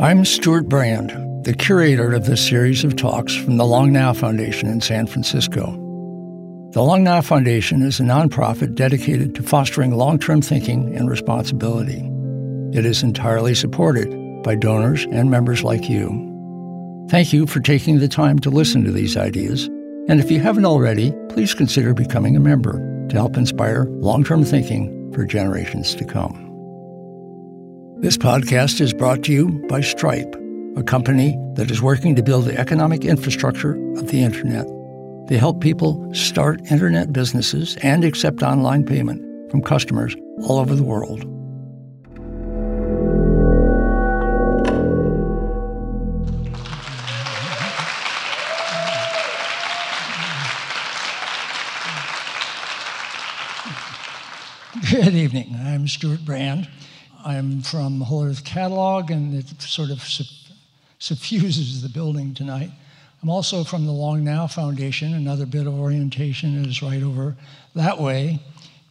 I'm Stewart Brand, the curator of this series of talks from the Long Now Foundation in San Francisco. The Long Now Foundation is a nonprofit dedicated to fostering long term thinking and responsibility. It is entirely supported by donors and members like you. Thank you for taking the time to listen to these ideas. And if you haven't already, please consider becoming a member to help inspire long term thinking for generations to come. This podcast is brought to you by Stripe, a company that is working to build the economic infrastructure of the Internet. They help people start Internet businesses and accept online payment from customers all over the world. Good evening. I'm Stewart Brand. I'm from Whole Earth Catalog, and it sort of suffuses the building tonight. I'm also from the Long Now Foundation. Another bit of orientation is right over that way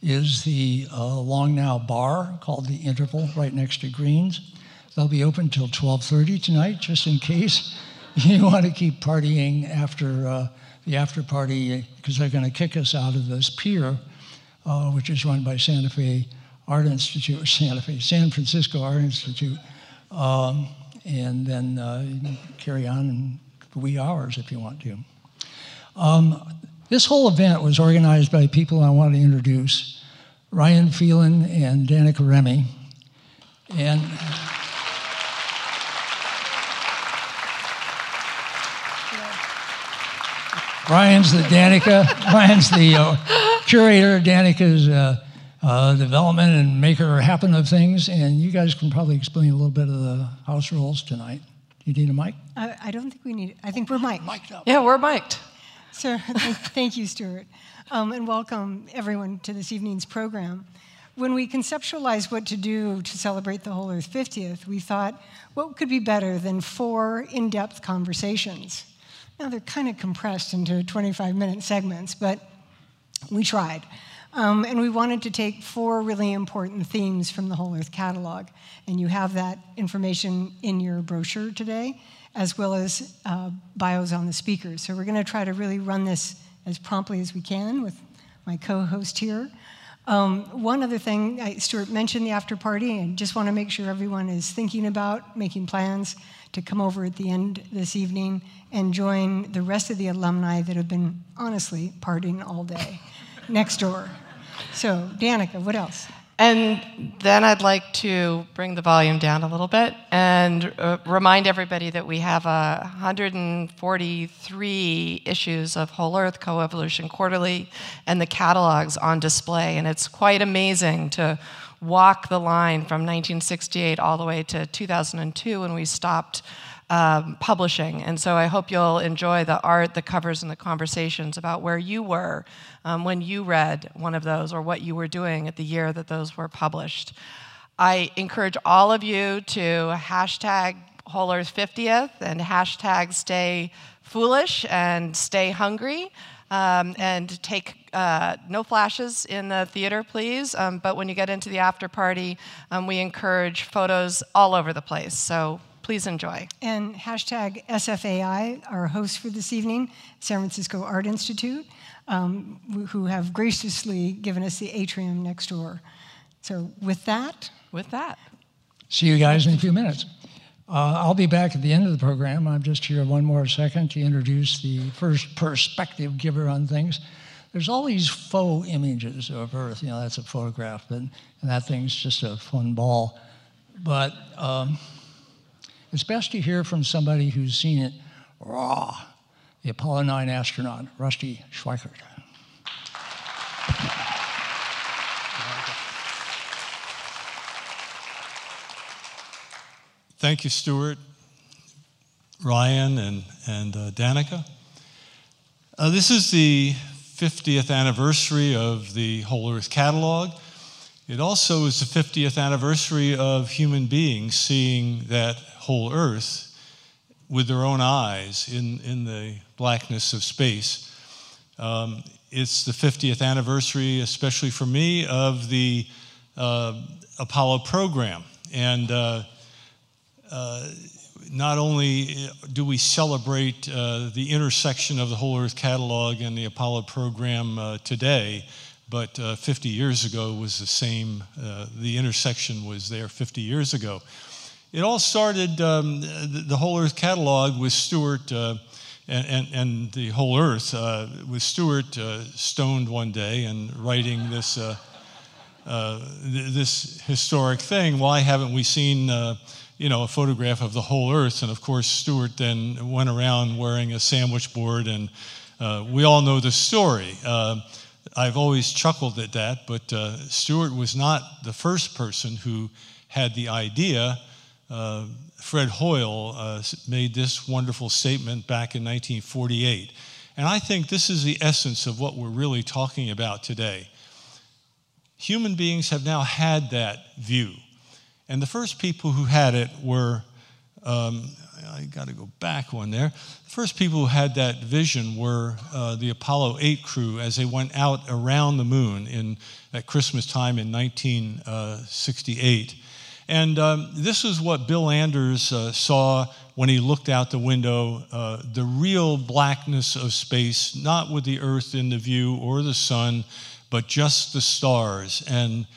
is the uh, Long Now Bar called the Interval, right next to Greens. They'll be open till 12:30 tonight, just in case you want to keep partying after uh, the after party, because they're going to kick us out of this pier, uh, which is run by Santa Fe Art Institute, Santa Fe, San Francisco Art Institute, um, and then uh, carry on in the wee hours if you want to. Um, this whole event was organized by people I want to introduce, Ryan Phelan and Danica Remy. And Ryan's the Danica, Ryan's the uh, curator, Danica's uh, uh, development and maker happen of things. And you guys can probably explain a little bit of the house rules tonight. Do you need a mic? I, I don't think we need it. I think we're mic'd. Mic'd up. Yeah, we're mic'd. So thank you, Stewart. Um, and welcome everyone to this evening's program. When we conceptualized what to do to celebrate the Whole Earth 50th, we thought, what could be better than four in depth conversations? Now, they're kind of compressed into 25 minute segments, but we tried. Um, and we wanted to take four really important themes from the Whole Earth Catalog. And you have that information in your brochure today, as well as uh, bios on the speakers. So we're going to try to really run this as promptly as we can with my co host here. Um, one other thing, I, Stewart mentioned the after party, and just want to make sure everyone is thinking about making plans to come over at the end this evening and join the rest of the alumni that have been honestly partying all day next door. So, Danica, what else? And then I'd like to bring the volume down a little bit and uh, remind everybody that we have uh, 143 issues of Whole Earth Coevolution Quarterly and the catalogs on display. And it's quite amazing to walk the line from 1968 all the way to 2002 when we stopped um, publishing. And so I hope you'll enjoy the art, the covers, and the conversations about where you were um, when you read one of those or what you were doing at the year that those were published. I encourage all of you to hashtag Whole Earth 50th and hashtag stay foolish and stay hungry. Um, and take uh, no flashes in the theater, please. Um, but when you get into the after party, um, we encourage photos all over the place. So Please enjoy. And hashtag SFAI, our host for this evening, San Francisco Art Institute, um, who have graciously given us the atrium next door. So, with that, with that, see you guys in a few minutes. Uh, I'll be back at the end of the program. I'm just here one more second to introduce the first perspective giver on things. There's all these faux images of Earth. You know, that's a photograph, but, and that thing's just a fun ball. But um, it's best to hear from somebody who's seen it raw, the Apollo 9 astronaut, Rusty Schweickart. Thank you, Stewart, Ryan, and, and uh, Danica. Uh, this is the 50th anniversary of the Whole Earth Catalog. It also is the 50th anniversary of human beings seeing that whole earth with their own eyes in, in the blackness of space. Um, it's the 50th anniversary, especially for me, of the uh, Apollo program. And uh, uh, not only do we celebrate uh, the intersection of the Whole Earth Catalog and the Apollo program uh, today, but uh, 50 years ago was the same, the intersection was there 50 years ago. It all started, um, the, the, Whole Earth Catalog with Stewart uh, and, and, and, the Whole Earth, uh, with Stewart stoned one day and writing this, th- this historic thing. Why haven't we seen you know, a photograph of the whole earth. And of course, Stewart then went around wearing a sandwich board, and uh, we all know the story. Uh, I've always chuckled at that, but uh, Stewart was not the first person who had the idea. Uh, Fred Hoyle uh, made this wonderful statement back in 1948. And I think this is the essence of what we're really talking about today. Human beings have now had that view. And the first people who had it were, um, I got to go back one there. The first people who had that vision were uh, the Apollo 8 crew as they went out around the moon in, at Christmas time in 1968. And um, this is what Bill Anders uh, saw when he looked out the window uh, the real blackness of space, not with the Earth in the view or the sun, but just the stars. And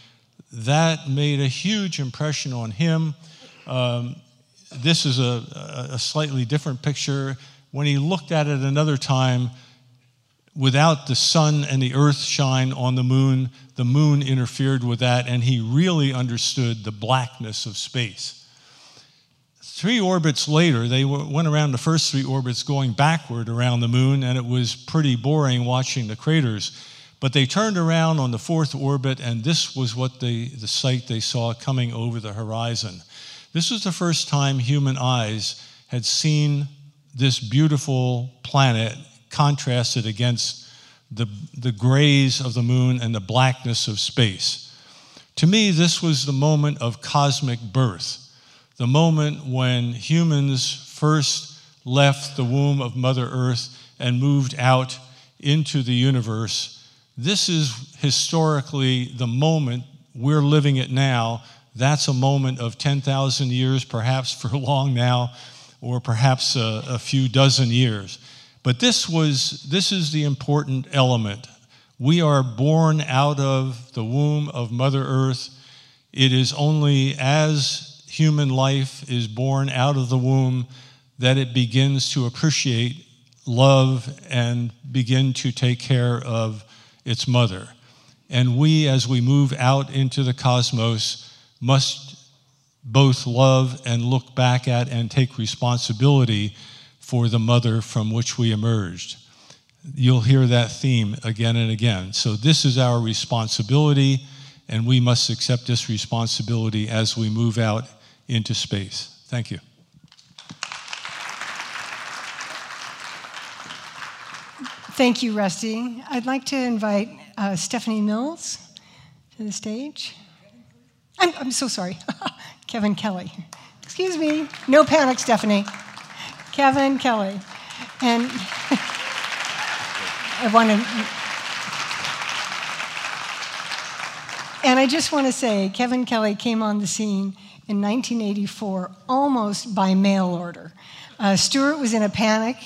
that made a huge impression on him. Um, this is a, a, slightly different picture. When he looked at it another time, without the sun and the earth shine on the moon, the moon interfered with that, and he really understood the blackness of space. Three orbits later, they went around the first three orbits going backward around the moon, and it was pretty boring watching the craters. But they turned around on the fourth orbit, and this was what they, the sight they saw coming over the horizon. This was the first time human eyes had seen this beautiful planet contrasted against the, the grays of the moon and the blackness of space. To me, this was the moment of cosmic birth, the moment when humans first left the womb of Mother Earth and moved out into the universe this is historically the moment we're living it now. That's a moment of 10,000 years, perhaps for long now, or perhaps a, a few dozen years. But this was this is the important element. We are born out of the womb of Mother Earth. It is only as human life is born out of the womb that it begins to appreciate love and begin to take care of its mother. And we, as we move out into the cosmos, must both love and look back at and take responsibility for the mother from which we emerged. You'll hear that theme again and again. So, this is our responsibility, and we must accept this responsibility as we move out into space. Thank you. Thank you, Rusty. I'd like to invite uh, Stephanie Mills to the stage. I'm, I'm so sorry. Kevin Kelly. Excuse me. No panic, Stephanie. Kevin Kelly. And I want to. And I just want to say, Kevin Kelly came on the scene in 1984 almost by mail order. Uh, Stewart was in a panic.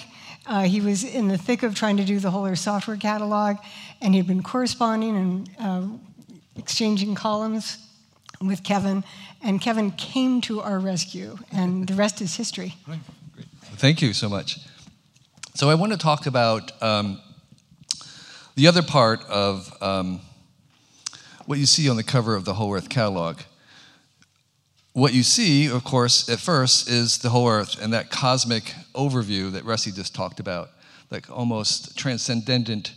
Uh, he was in the thick of trying to do the Whole Earth software catalog, and he'd been corresponding and uh, exchanging columns with Kevin. And Kevin came to our rescue, and the rest is history. Thank you so much. So, I want to talk about um, the other part of um, what you see on the cover of the Whole Earth catalog what you see, of course, at first is the whole earth and that cosmic overview that Rusty just talked about, that almost transcendent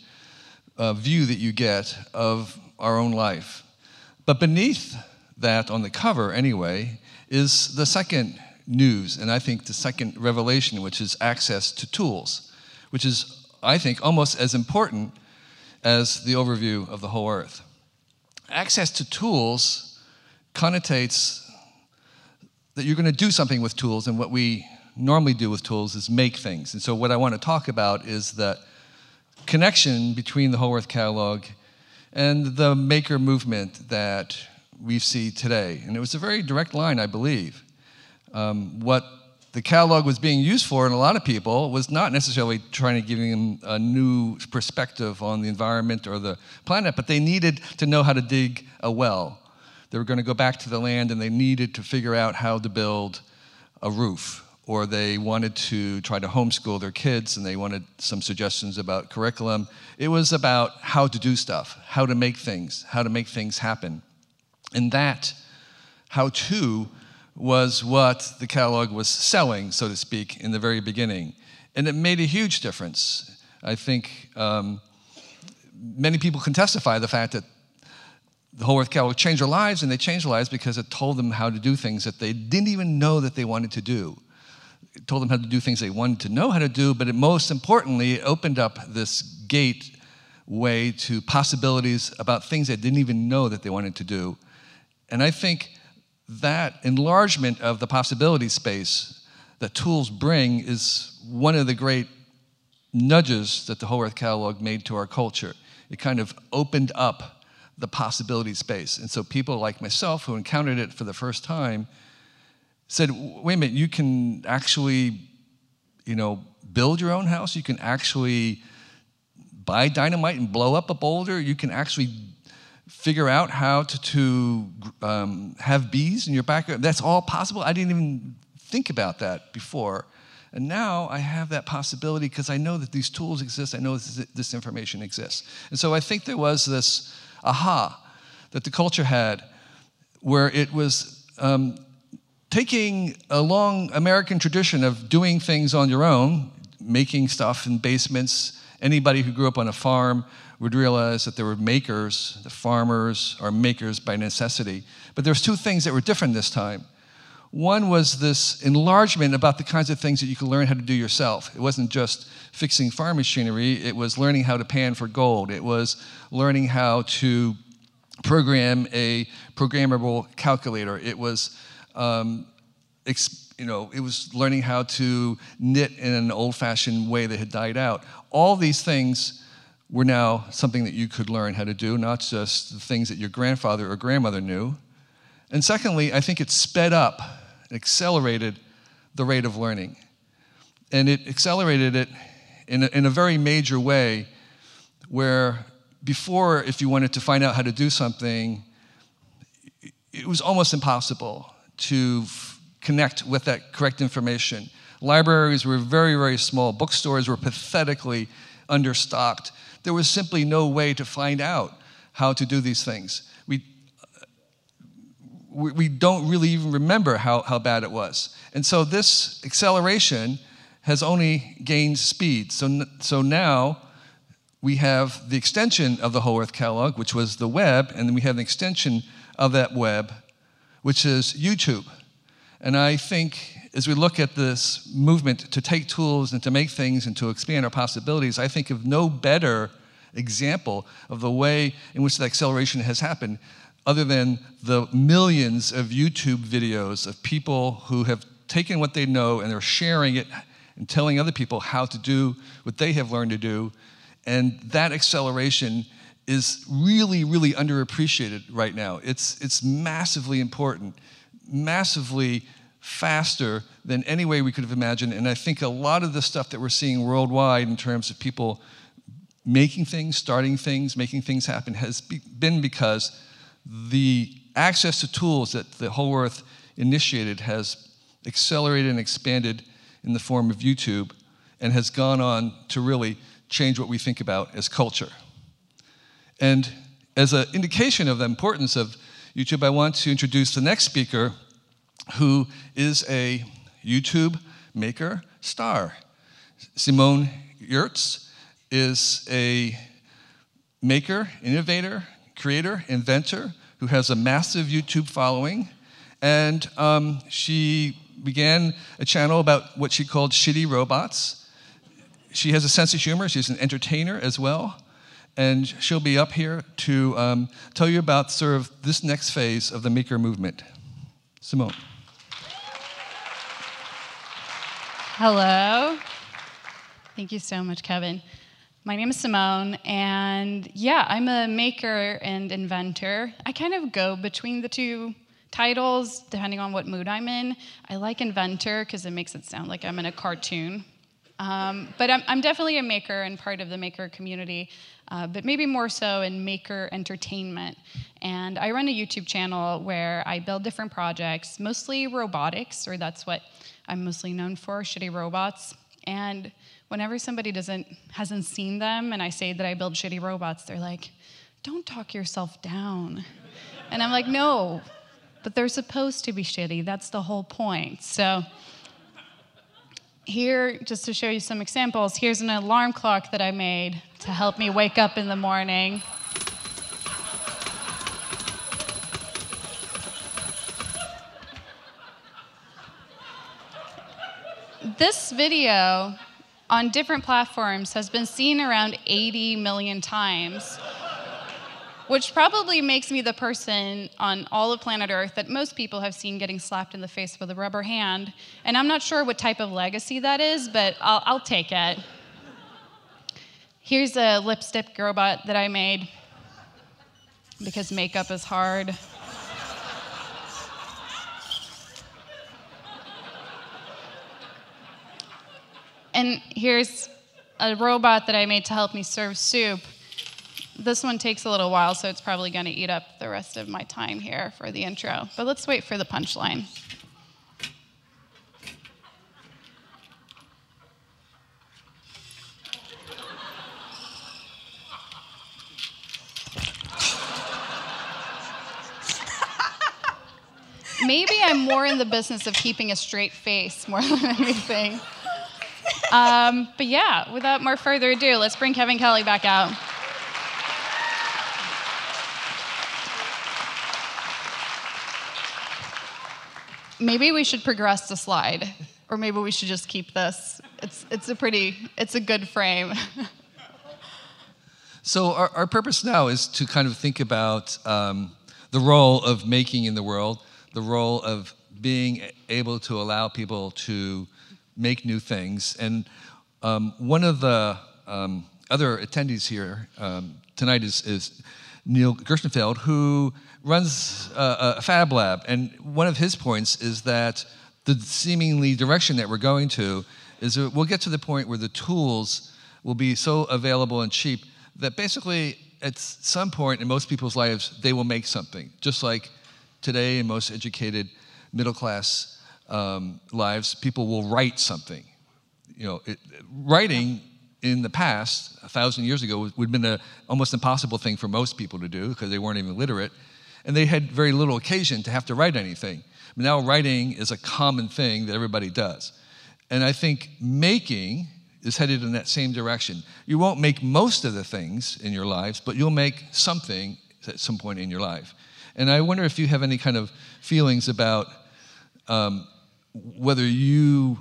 uh, view that you get of our own life. But beneath that, on the cover anyway, is the second news, and I think the second revelation, which is access to tools, which is, I think, almost as important as the overview of the whole earth. Access to tools connotates that you're going to do something with tools, and what we normally do with tools is make things. And so, what I want to talk about is that connection between the Whole Earth Catalog and the maker movement that we see today. And it was a very direct line, I believe. Um, what the catalog was being used for, and a lot of people, was not necessarily trying to give them a new perspective on the environment or the planet, but they needed to know how to dig a well. They were going to go back to the land and they needed to figure out how to build a roof, or they wanted to try to homeschool their kids and they wanted some suggestions about curriculum. It was about how to do stuff, how to make things, how to make things happen. And that how to was what the catalog was selling, so to speak, in the very beginning. And it made a huge difference. I think um, many people can testify the fact that the Whole Earth Catalog changed their lives, and they changed their lives because it told them how to do things that they didn't even know that they wanted to do. It told them how to do things they wanted to know how to do, but it, most importantly, it opened up this gateway to possibilities about things they didn't even know that they wanted to do. And I think that enlargement of the possibility space that tools bring is one of the great nudges that the Whole Earth Catalog made to our culture. It kind of opened up the possibility space. And so people like myself who encountered it for the first time said, wait a minute, you can actually, you know, build your own house. You can actually buy dynamite and blow up a boulder. You can actually figure out how to, to um, have bees in your backyard. That's all possible. I didn't even think about that before. And now I have that possibility because I know that these tools exist. I know this, this, information exists. And so I think there was this aha that the culture had where it was um, taking a long American tradition of doing things on your own, making stuff in basements. Anybody who grew up on a farm would realize that there were makers, the farmers are makers by necessity. But there there's two things that were different this time. One was this enlargement about the kinds of things that you could learn how to do yourself. It wasn't just fixing farm machinery, it was learning how to pan for gold. It was learning how to program a programmable calculator. It was, um, you know, it was learning how to knit in an old fashioned way that had died out. All these things were now something that you could learn how to do, not just the things that your grandfather or grandmother knew. And secondly, I think it sped up, accelerated the rate of learning. And it accelerated it in a, in a very major way where before, if you wanted to find out how to do something, it was almost impossible to f- connect with that correct information. Libraries were very, very small. Bookstores were pathetically understocked there was simply no way to find out how to do these things. We, we don't really even remember how, how bad it was. And so this acceleration has only gained speed. So, so now we have the extension of the Whole Earth Catalog, which was the web, and then we have an extension of that web, which is YouTube. And I think as we look at this movement to take tools and to make things and to expand our possibilities, I think of no better example of the way in which the acceleration has happened other than the millions of YouTube videos of people who have taken what they know and they're sharing it and telling other people how to do what they have learned to do. And that acceleration is really, really underappreciated right now. It's, it's massively important, massively faster than any way we could have imagined. And I think a lot of the stuff that we're seeing worldwide in terms of people making things, starting things, making things happen has be, been because the access to tools that the Whole Earth initiated has accelerated and expanded in the form of YouTube and has gone on to really change what we think about as culture. And as an indication of the importance of YouTube, I want to introduce the next speaker, who is a YouTube maker star. Simone Giertz is a maker, innovator, creator, inventor who has a massive YouTube following. And um, she began a channel about what she called shitty robots. She has a sense of humor, she's an entertainer as well. And she'll be up here to um, tell you about sort of this next phase of the maker movement. Simone. Hello. Thank you so much, Kevin. My name is Simone, and yeah, I'm a maker and inventor. I kind of go between the two Titles, depending on what mood I'm in, I like inventor because it makes it sound like I'm in a cartoon. Um, but I'm, I'm, definitely a maker and part of the maker community, uh, but maybe more so in maker entertainment. And I run a YouTube channel where I build different projects, mostly robotics, or that's what I'm mostly known for, shitty robots. And whenever somebody doesn't hasn't seen them and I say that I build shitty robots, they're like, "Don't talk yourself down." and I'm like, "No, but they're supposed to be shitty. That's the whole point." So here, just to show you some examples, here's an alarm clock that I made to help me wake up in the morning. This video on different platforms has been seen around 80 million times, which probably makes me the person on all of planet Earth that most people have seen getting slapped in the face with a rubber hand. And I'm not sure what type of legacy that is, but I'll, I'll take it. Here's a lipstick robot that I made because makeup is hard. And here's a robot that I made to help me serve soup. This one takes a little while, so it's probably going to eat up the rest of my time here for the intro. But let's wait for the punchline. Maybe I'm more in the business of keeping a straight face more than anything. Um, but yeah, without more further ado, let's bring Kevin Kelly back out. Maybe we should progress the slide, or maybe we should just keep this. It's, it's a pretty, it's a good frame. so our, our purpose now is to kind of think about um, the role of making in the world, the role of being able to allow people to make new things. And um, one of the um, other attendees here um, tonight is, is, Neil Gershenfeld, who runs a, a Fab Lab. And one of his points is that the seemingly direction that we're going to is that we'll get to the point where the tools will be so available and cheap that basically at some point in most people's lives they will make something just like today in most educated middle class um, lives, people will write something. You know, it, writing in the past, a thousand years ago, would have been an almost impossible thing for most people to do because they weren't even literate, and they had very little occasion to have to write anything. But now writing is a common thing that everybody does. And I think making is headed in that same direction. You won't make most of the things in your lives, but you'll make something at some point in your life. And I wonder if you have any kind of feelings about um, whether you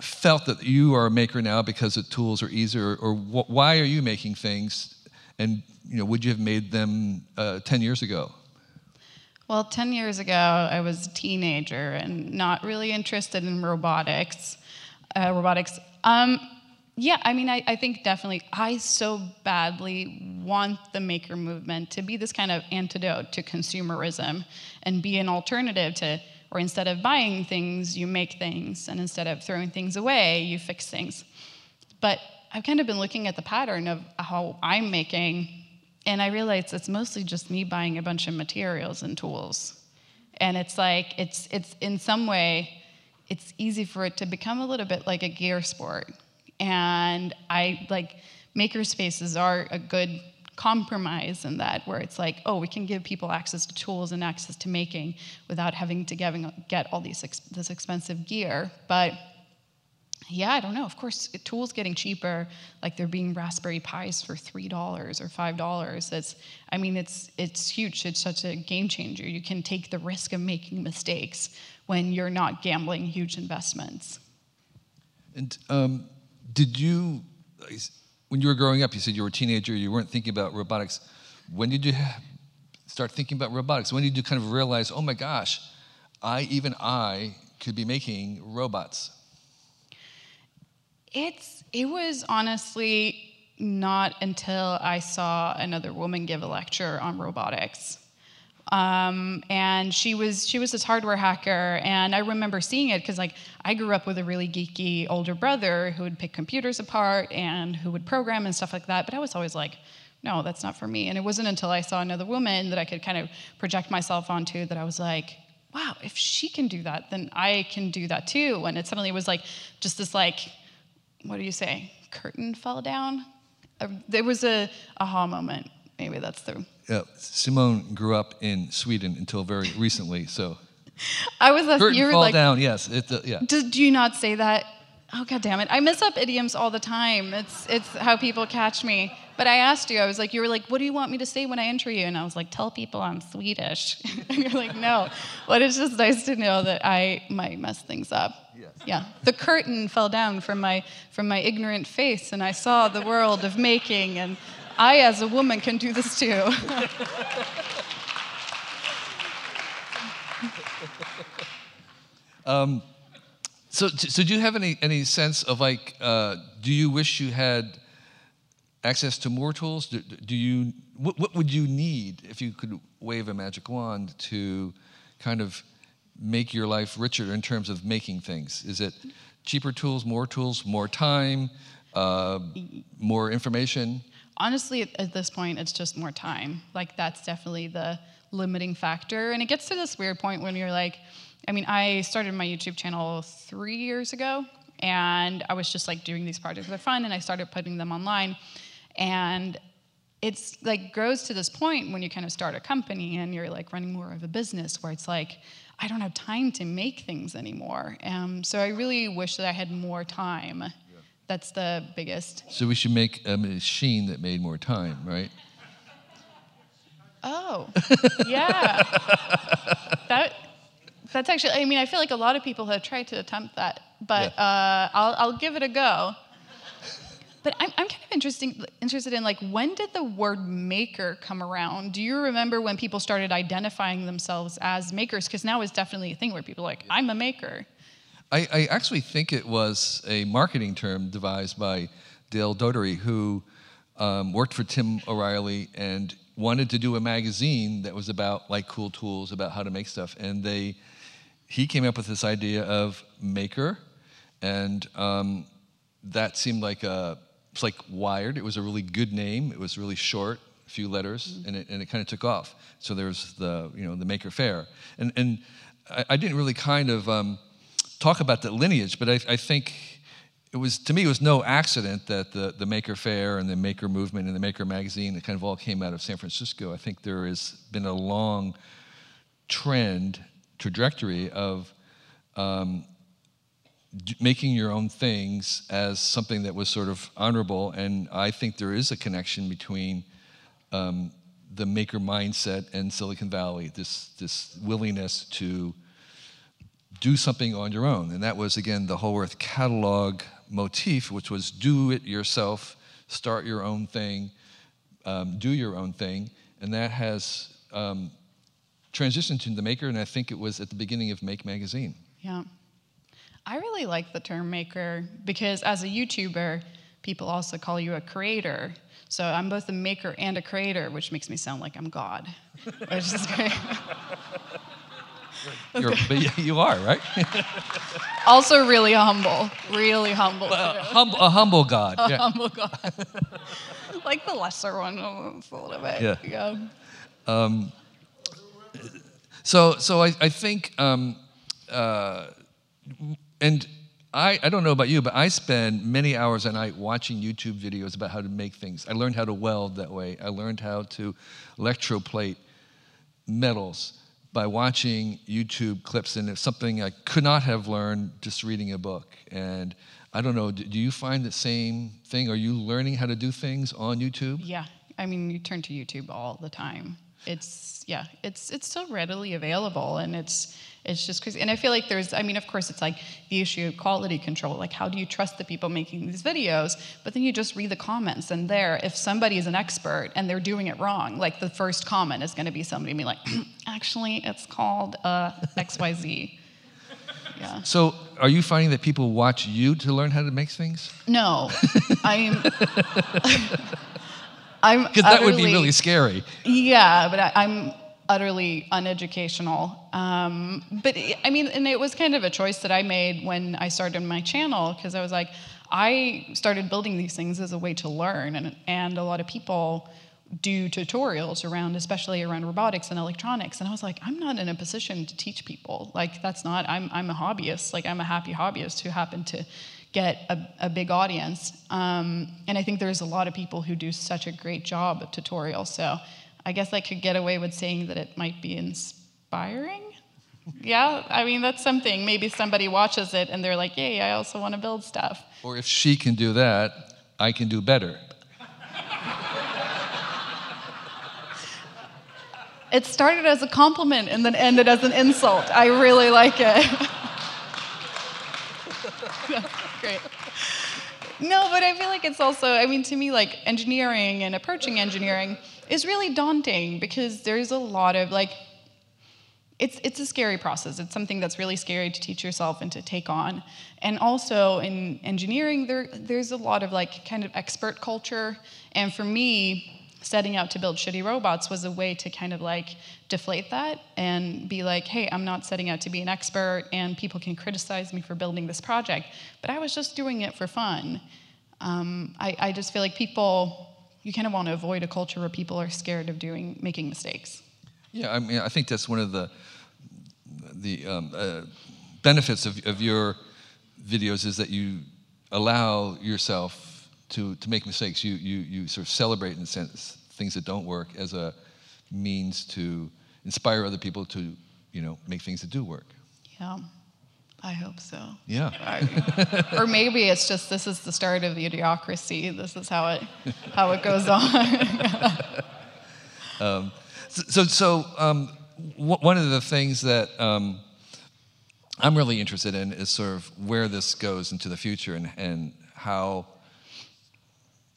felt that you are a maker now because the tools are easier, or, wh- why are you making things, and you know, would you have made them uh, 10 years ago? Well, 10 years ago, I was a teenager and not really interested in robotics. Uh, robotics. Um, yeah, I mean, I, I, think definitely I so badly want the maker movement to be this kind of antidote to consumerism and be an alternative to or instead of buying things, you make things. And instead of throwing things away, you fix things. But I've kind of been looking at the pattern of how I'm making, and I realized it's mostly just me buying a bunch of materials and tools. And it's like, it's, it's in some way, it's easy for it to become a little bit like a gear sport. And I like, maker spaces are a good compromise in that, where it's like, oh, we can give people access to tools and access to making without having to get all these ex- this expensive gear. But yeah, I don't know. Of course, tools getting cheaper, like they're being Raspberry Pis for three dollars or five dollars. that's I mean, it's it's huge. It's such a game changer. You can take the risk of making mistakes when you're not gambling huge investments. And um, did you? When you were growing up, you said you were a teenager, you weren't thinking about robotics. When did you start thinking about robotics? When did you kind of realize, oh my gosh, I, even I, could be making robots? It's, it was honestly not until I saw another woman give a lecture on robotics Um, and she was she was this hardware hacker, and I remember seeing it because like I grew up with a really geeky older brother who would pick computers apart and who would program and stuff like that. But I was always like, no, that's not for me. And it wasn't until I saw another woman that I could kind of project myself onto that I was like, wow, if she can do that, then I can do that too. And it suddenly was like just this like, what do you say? Curtain fell down. There was a aha moment. Maybe that's the Yeah, Simone grew up in Sweden until very recently, so I was curtain you were fall like, down. Yes, it's uh, yeah. did you not say that? Oh god damn it! I mess up idioms all the time. It's it's how people catch me. But I asked you. I was like, you were like, what do you want me to say when I enter you? And I was like, tell people I'm Swedish. and you're like, no. But it's just nice to know that I might mess things up. Yes. Yeah. The curtain fell down from my from my ignorant face, and I saw the world of making. And I, as a woman, can do this too. So, so do you have any any sense of like, uh, do you wish you had access to more tools? Do, do you what, what would you need if you could wave a magic wand to kind of make your life richer in terms of making things? Is it cheaper tools, more tools, more time, uh, more information? Honestly at, this point it's just more time. Like that's definitely the limiting factor. And it gets to this weird point when you're like i mean i started my youtube channel three years ago and i was just like doing these projects for fun and i started putting them online. And it's like grows to this point when you kind of start a company and you're like running more of a business where it's like i don't have time to make things anymore. Um, so i really wish that i had more time that's the biggest So we should make a machine that made more time, right? Oh, yeah. that that's actually. I mean, I feel like a lot of people have tried to attempt that, but Yeah. uh, I'll I'll give it a go. But I'm I'm kind of interesting interested in like when did the word maker come around? Do you remember when people started identifying themselves as makers? Because now is definitely a thing where people are like, I'm a maker. I, I actually think it was a marketing term devised by Dale Dougherty, who um, worked for Tim O'Reilly and wanted to do a magazine that was about like cool tools, about how to make stuff. And they, he came up with this idea of maker, and um, that seemed like a, it's like Wired. It was a really good name. It was really short, a few letters, and it, and it kind of took off. So there was the, you know, the Maker Faire. And, and I, I didn't really kind of um, talk about that lineage, but I, I think it was, to me, it was no accident that the, the Maker Faire and the Maker Movement and the Maker Magazine, kind of all came out of San Francisco. I think there has been a long trend, trajectory of um, making your own things as something that was sort of honorable. And I think there is a connection between um, the maker mindset and Silicon Valley, this, this willingness to do something on your own. And that was, again, the Whole Earth catalog motif, which was do it yourself, start your own thing, um, do your own thing. And that has um, transitioned to the maker, and I think it was at the beginning of Make Magazine. Yeah. I really like the term maker because as a YouTuber, people also call you a creator. So I'm both a maker and a creator, which makes me sound like I'm God, which is great. You're, but you are, right? also really humble, really humble. a, too. humble, a humble God. A yeah. humble God. like the lesser one a little bit. Yeah. yeah. So, so I, I think, um, uh, and I, I don't know about you, but I spend many hours a night watching YouTube videos about how to make things. I learned how to weld that way. I learned how to electroplate metals by watching YouTube clips, and it's something I could not have learned just reading a book. And I don't know, do, you find the same thing? Are you learning how to do things on YouTube? Yeah, I mean, you turn to YouTube all the time. It's yeah, it's it's so readily available, and it's it's just crazy. And I feel like there's, I mean, of course, it's like the issue of quality control. Like, how do you trust the people making these videos? But then you just read the comments, and there, if somebody is an expert and they're doing it wrong, like the first comment is going to be somebody being like, actually, it's called uh, X Y Z. Yeah. So, are you finding that people watch you to learn how to make things? No, I'm. I'm Because that would be really scary. Yeah, but I, I'm utterly uneducational. Um, but I mean, and it was kind of a choice that I made when I started my channel because I was like, I started building these things as a way to learn, and, and a lot of people do tutorials around, especially around robotics and electronics. And I was like, I'm not in a position to teach people. Like, that's not, I'm, I'm a hobbyist. Like, I'm a happy hobbyist who happened to get a, a big audience. Um, and I think there's a lot of people who do such a great job of tutorials. So I guess I could get away with saying that it might be inspiring. Yeah, I mean, that's something. Maybe somebody watches it and they're like, yay, I also want to build stuff. Or if she can do that, I can do better. It started as a compliment and then ended as an insult. I really like it. Great. No, but I feel like it's also, I mean, to me, like engineering and approaching engineering is really daunting because there's a lot of like, it's, it's a scary process. It's something that's really scary to teach yourself and to take on. And also in engineering, there, there's a lot of like kind of expert culture. And for me, setting out to build shitty robots was a way to kind of like deflate that and be like, hey, I'm not setting out to be an expert and people can criticize me for building this project, but I was just doing it for fun. Um, I, I just feel like people, you kind of want to avoid a culture where people are scared of doing making mistakes. Yeah, I mean, I think that's one of the the um, uh, benefits of, of your videos is that you allow yourself to, to make mistakes. You, you, you sort of celebrate, in a sense, things that don't work as a means to inspire other people to, you know, make things that do work. Yeah, I hope so. Yeah. I- or maybe it's just this is the start of the idiocracy. This is how it how it goes on. So, so um, w- one of the things that um, I'm really interested in is sort of where this goes into the future and, and how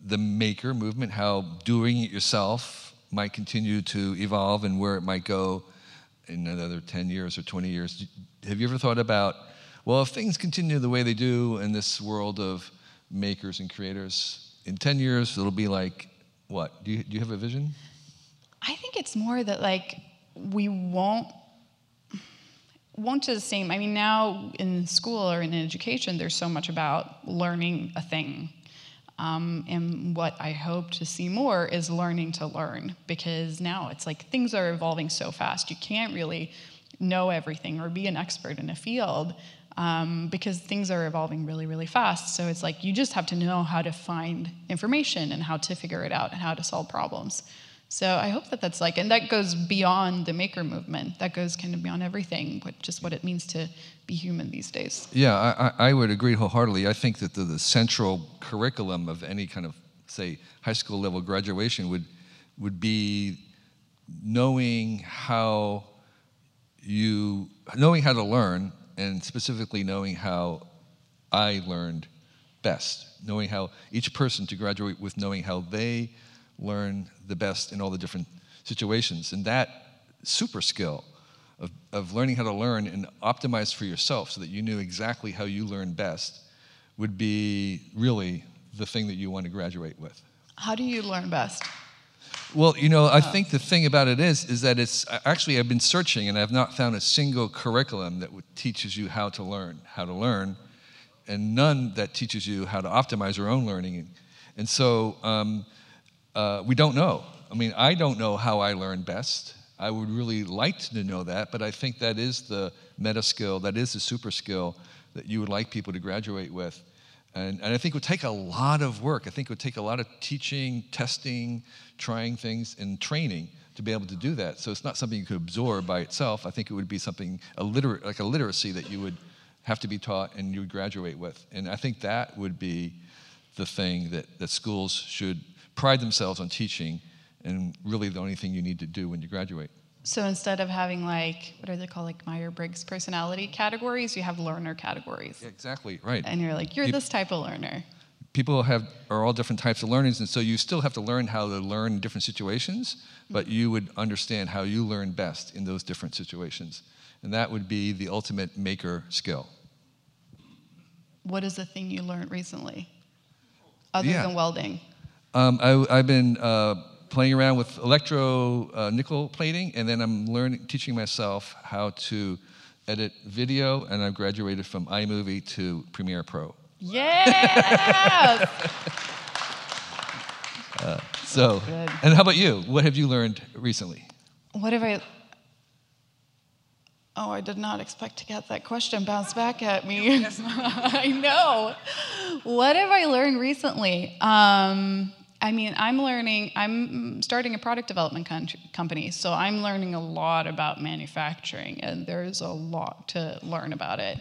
the maker movement, how doing it yourself might continue to evolve and where it might go in another 10 years or 20 years. Have you ever thought about, well, if things continue the way they do in this world of makers and creators, in 10 years it'll be like what? Do you, do you have a vision? I think it's more that like we won't won't do the same. I mean, now in school or in education, there's so much about learning a thing. Um, and what I hope to see more is learning to learn because now it's like things are evolving so fast. You can't really know everything or be an expert in a field um, because things are evolving really, really fast. So it's like you just have to know how to find information and how to figure it out and how to solve problems. So I hope that that's like, and that goes beyond the maker movement. That goes kind of beyond everything, but just what it means to be human these days. Yeah, I, I would agree wholeheartedly. I think that the, the central curriculum of any kind of, say, high school level graduation would, would be knowing how you, knowing how to learn, and specifically knowing how I learned best, knowing how each person to graduate with knowing how they learn the best in all the different situations. And that super skill of, of learning how to learn and optimize for yourself so that you knew exactly how you learn best would be really the thing that you want to graduate with. How do you learn best? Well, you know, I think the thing about it is, is that it's actually I've been searching and I've not found a single curriculum that teaches you how to learn, how to learn, and none that teaches you how to optimize your own learning. And, and so um, uh, we don't know. I mean, I don't know how I learn best. I would really like to know that, but I think that is the meta skill, that is the super skill that you would like people to graduate with. And, and I think it would take a lot of work. I think it would take a lot of teaching, testing, trying things, and training to be able to do that. So it's not something you could absorb by itself. I think it would be something, a liter- like a literacy that you would have to be taught and you would graduate with. And I think that would be the thing that, that schools should pride themselves on teaching and really the only thing you need to do when you graduate. So instead of having like, what are they called, like Meyer Briggs personality categories, you have learner categories. Exactly, right. And you're like, you're Yep. this type of learner. people have are all different types of learners and so you still have to learn how to learn in different situations but you would understand how you learn best in those different situations and that would be the ultimate maker skill What is the thing you learned recently? Other Yeah. than welding. um, I, i've been uh, playing around with electro uh, nickel plating, and then I'm learning, teaching myself how to edit video, and I've graduated from iMovie to Premiere Pro. Yes! So, and how about you? What have you learned recently? what have I. Oh, I did not expect to get that question bounced back at me. I know. What have I learned recently? Um, I mean, I'm learning, I'm starting a product development company, so I'm learning a lot about manufacturing, and there's a lot to learn about it.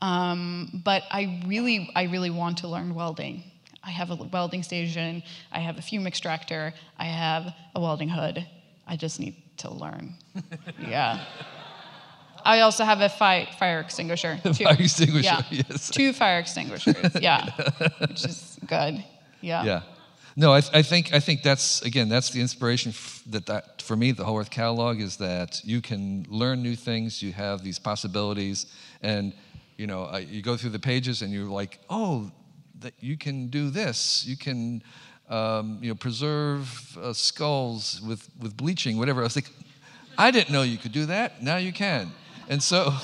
Um, but I really, I really want to learn welding. I have a welding station, I have a fume extractor, I have a welding hood. I just need to learn. yeah. I also have a fi- fire extinguisher. Too. Fire extinguisher, Yeah. yes. Two fire extinguishers. Yeah. Which is good. Yeah. Yeah. No, I, I think I think that's again that's the inspiration f- that, that for me the Whole Earth Catalog is that you can learn new things, you have these possibilities, and you know I, you go through the pages and you're like, oh, that you can do this, you can um, you know preserve uh, skulls with with bleaching, whatever. I was like, I didn't know you could do that. Now you can, and so.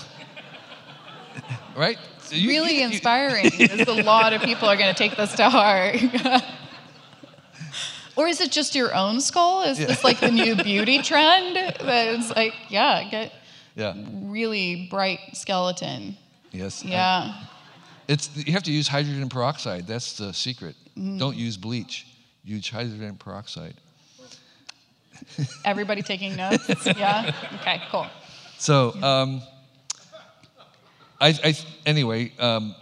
Right? So you- Really you- inspiring. There's a lot of people are going to take this to heart. or is it just your own skull? Is this like the new beauty trend? That it's like, yeah, get Yeah. really bright skeleton. Yes. Yeah. It's you have to use hydrogen peroxide. That's the secret. Mm-hmm. Don't use bleach. Use hydrogen peroxide. Everybody taking notes? Yeah? Okay, cool. So, um, I, I anyway, um,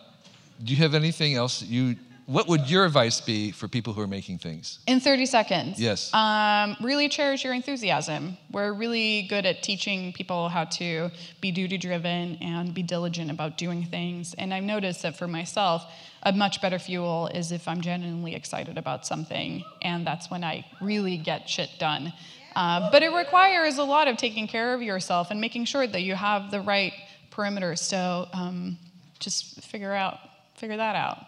do you have anything else that you? What would your advice be for people who are making things? In 30 seconds. Yes. Um, really cherish your enthusiasm. We're really good at teaching people how to be duty driven and be diligent about doing things. And I've noticed that for myself, a much better fuel is if I'm genuinely excited about something, and that's when I really get shit done. Uh, but it requires a lot of taking care of yourself and making sure that you have the right perimeter. So um, just figure out, figure that out.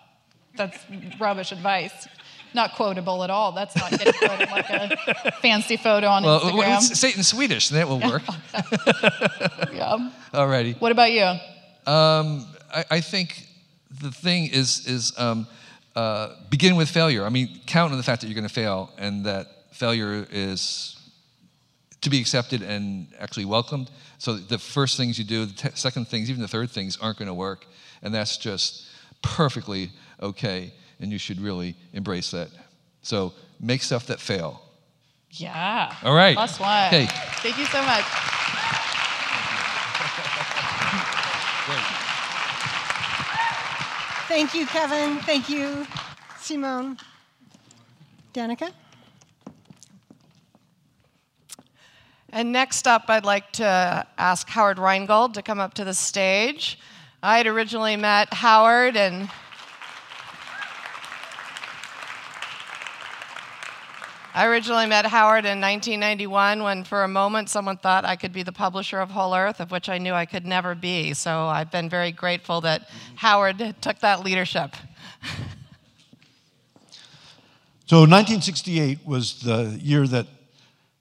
That's rubbish advice. Not quotable at all. That's not getting in like a fancy photo on Well, Instagram. let's say it in Swedish, and that will work. yeah. Alrighty. What about you? Um, I, I think the thing is is um, uh, begin with failure. I mean, count on the fact that you're going to fail, and that failure is to be accepted and actually welcomed. So the first things you do, the second things, even the third things aren't going to work, and that's just perfectly okay, and you should really embrace that. So make stuff that fail. Yeah. All right. Plus one. Hey. Thank you so much. Thank you, Kevin. Thank you, Simone. Danica? And next up, I'd like to ask Howard Rheingold to come up to the stage. I had originally met Howard and I originally met Howard in 1991 when, for a moment, someone thought I could be the publisher of Whole Earth, of which I knew I could never be. So I've been very grateful that Howard took that leadership. So 1968 was the year that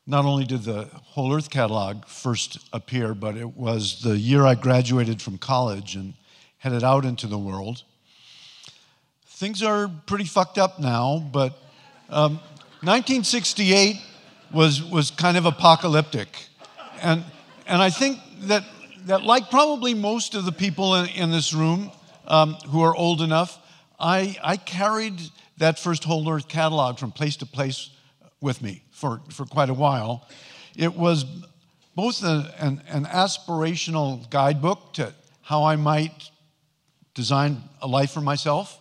not only did the Whole Earth catalog first appear, but it was the year I graduated from college and headed out into the world. Things are pretty fucked up now, but um, 1968 was, was kind of apocalyptic. And, and I think that, that, like probably most of the people in, in this room um, who are old enough, I, I carried that first Whole Earth catalog from place to place with me for, for quite a while. It was both a, an, an aspirational guidebook to how I might design a life for myself,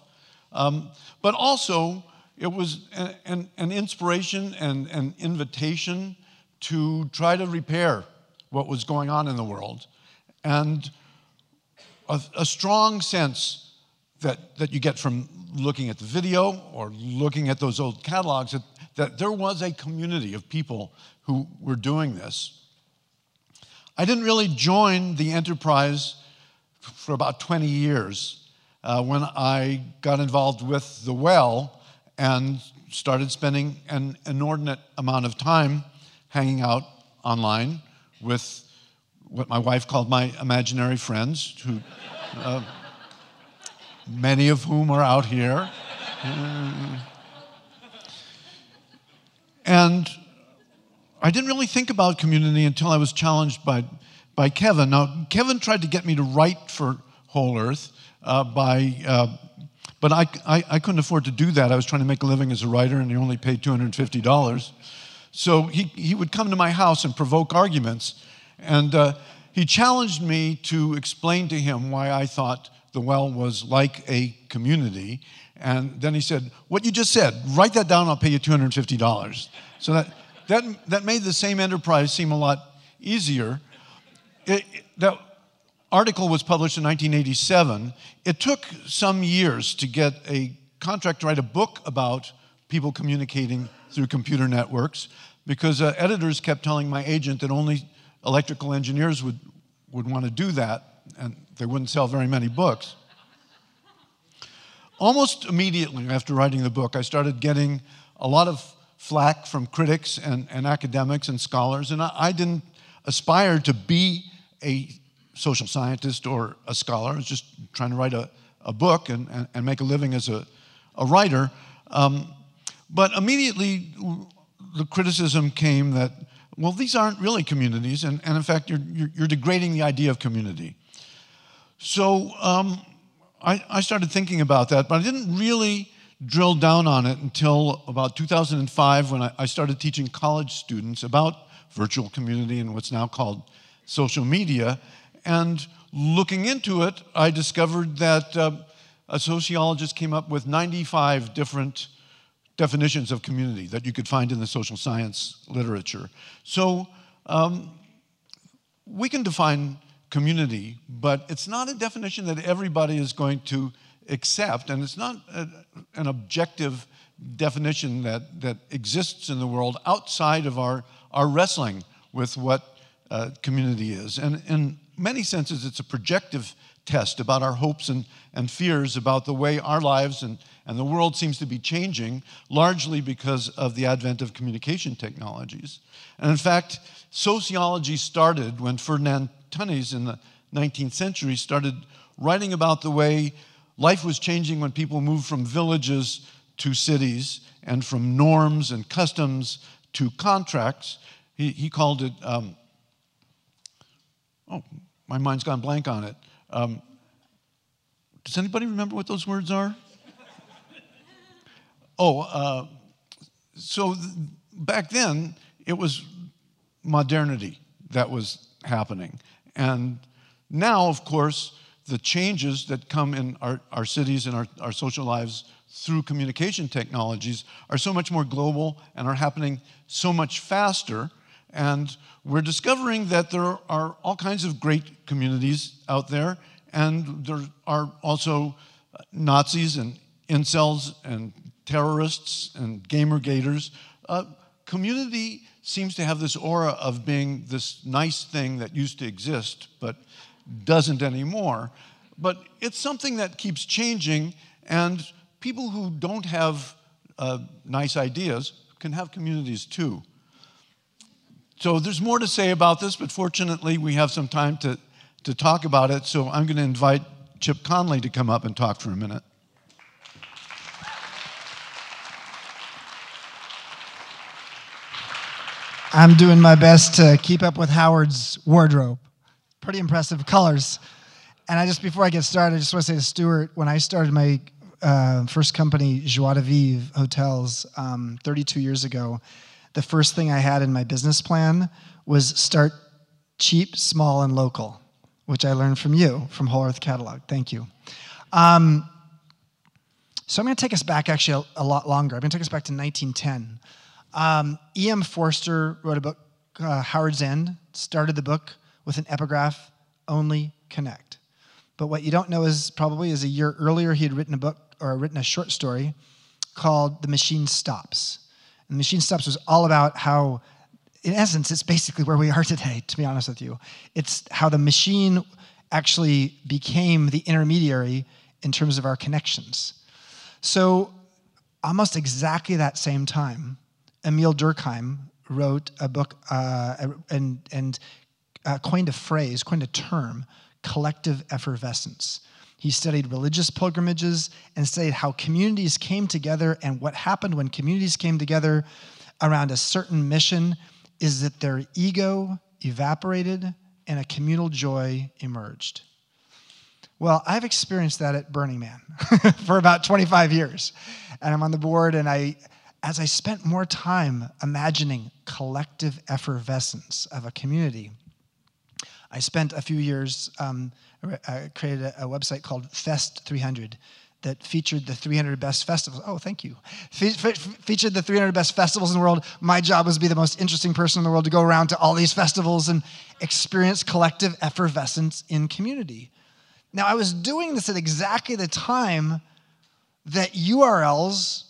um, but also it was an, an, inspiration and an invitation to try to repair what was going on in the world. And a, a strong sense that, that you get from looking at the video or looking at those old catalogs that, that there was a community of people who were doing this. I didn't really join the enterprise for about 20 years uh, when I got involved with The Well and started spending an inordinate amount of time hanging out online with what my wife called my imaginary friends, who, uh, many of whom are out here. And I didn't really think about community until I was challenged by, by Kevin. Now, Kevin tried to get me to write for Whole Earth uh, by, uh, but I, I, I, couldn't afford to do that. I was trying to make a living as a writer, and he only paid $250. So he, he would come to my house and provoke arguments. And uh, he challenged me to explain to him why I thought the well was like a community. And then he said, What you just said, write that down, I'll pay you $250. So that, that, that made the same enterprise seem a lot easier. It, that article was published in 1987. It took some years to get a contract to write a book about people communicating through computer networks because uh, editors kept telling my agent that only electrical engineers would, would want to do that and they wouldn't sell very many books. Almost immediately after writing the book, I started getting a lot of flack from critics and, and academics and scholars, and I, I, didn't aspire to be a social scientist or a scholar. I was just trying to write a, a book and, and, and make a living as a, a writer. Um, but immediately, the criticism came that, well, these aren't really communities, and, and in fact, you're, you're, you're degrading the idea of community. So um, I, I started thinking about that, but I didn't really drill down on it until about 2005 when I, I started teaching college students about virtual community and what's now called social media. And looking into it, I discovered that uh, a sociologist came up with 95 different definitions of community that you could find in the social science literature. So um, we can define community, but it's not a definition that everybody is going to accept, and it's not a, an objective definition that, that exists in the world outside of our, our wrestling with what uh, community is. And in many senses, it's a projective test about our hopes and, and fears about the way our lives and, and the world seems to be changing, largely because of the advent of communication technologies. And in fact, sociology started when Ferdinand Tönnies in the 19th century started writing about the way life was changing when people moved from villages to cities and from norms and customs to contracts. He, he called it, um, oh, my mind's gone blank on it. Um, does anybody remember what those words are? oh, uh, so th- back then it was modernity that was happening. And now, of course, the changes that come in our, our cities and our, our social lives through communication technologies are so much more global and are happening so much faster. And we're discovering that there are all kinds of great communities out there, and there are also Nazis and incels and terrorists and gamer gators. Uh, community seems to have this aura of being this nice thing that used to exist, but doesn't anymore. But it's something that keeps changing, and people who don't have uh, nice ideas can have communities too. So there's more to say about this, but fortunately, we have some time to, to talk about it. So I'm going to invite Chip Conley to come up and talk for a minute. I'm doing my best to keep up with Howard's wardrobe pretty impressive colors. And I just, before I get started, I just want to say to Stewart, when I started my uh, first company, Joie de Vivre Hotels, um, 32 years ago, the first thing I had in my business plan was start cheap, small, and local, which I learned from you, from Whole Earth Catalog. Thank you. Um, so I'm going to take us back actually a, a, lot longer. I'm going to take us back to 1910. Um, E.M. Forster wrote a book, uh, Howard's End, started the book with an epigraph, only connect. But what you don't know is probably is a year earlier he had written a book or written a short story called The Machine Stops. And Machine Stops was all about how, in essence, it's basically where we are today, to be honest with you. It's how the machine actually became the intermediary in terms of our connections. So almost exactly that same time, Émile Durkheim wrote a book uh, and, and uh, coined a phrase, coined a term, collective effervescence. He studied religious pilgrimages and studied how communities came together and what happened when communities came together around a certain mission is that their ego evaporated and a communal joy emerged. Well, I've experienced that at Burning Man for about 25 years. And I'm on the board, and I, as I spent more time imagining collective effervescence of a community, I spent a few years, um, uh, created a, a, website called Fest 300 that featured the 300 best festivals. Oh, thank you. Fe- fe- featured the 300 best festivals in the world. My job was to be the most interesting person in the world to go around to all these festivals and experience collective effervescence in community. Now, I was doing this at exactly the time that URLs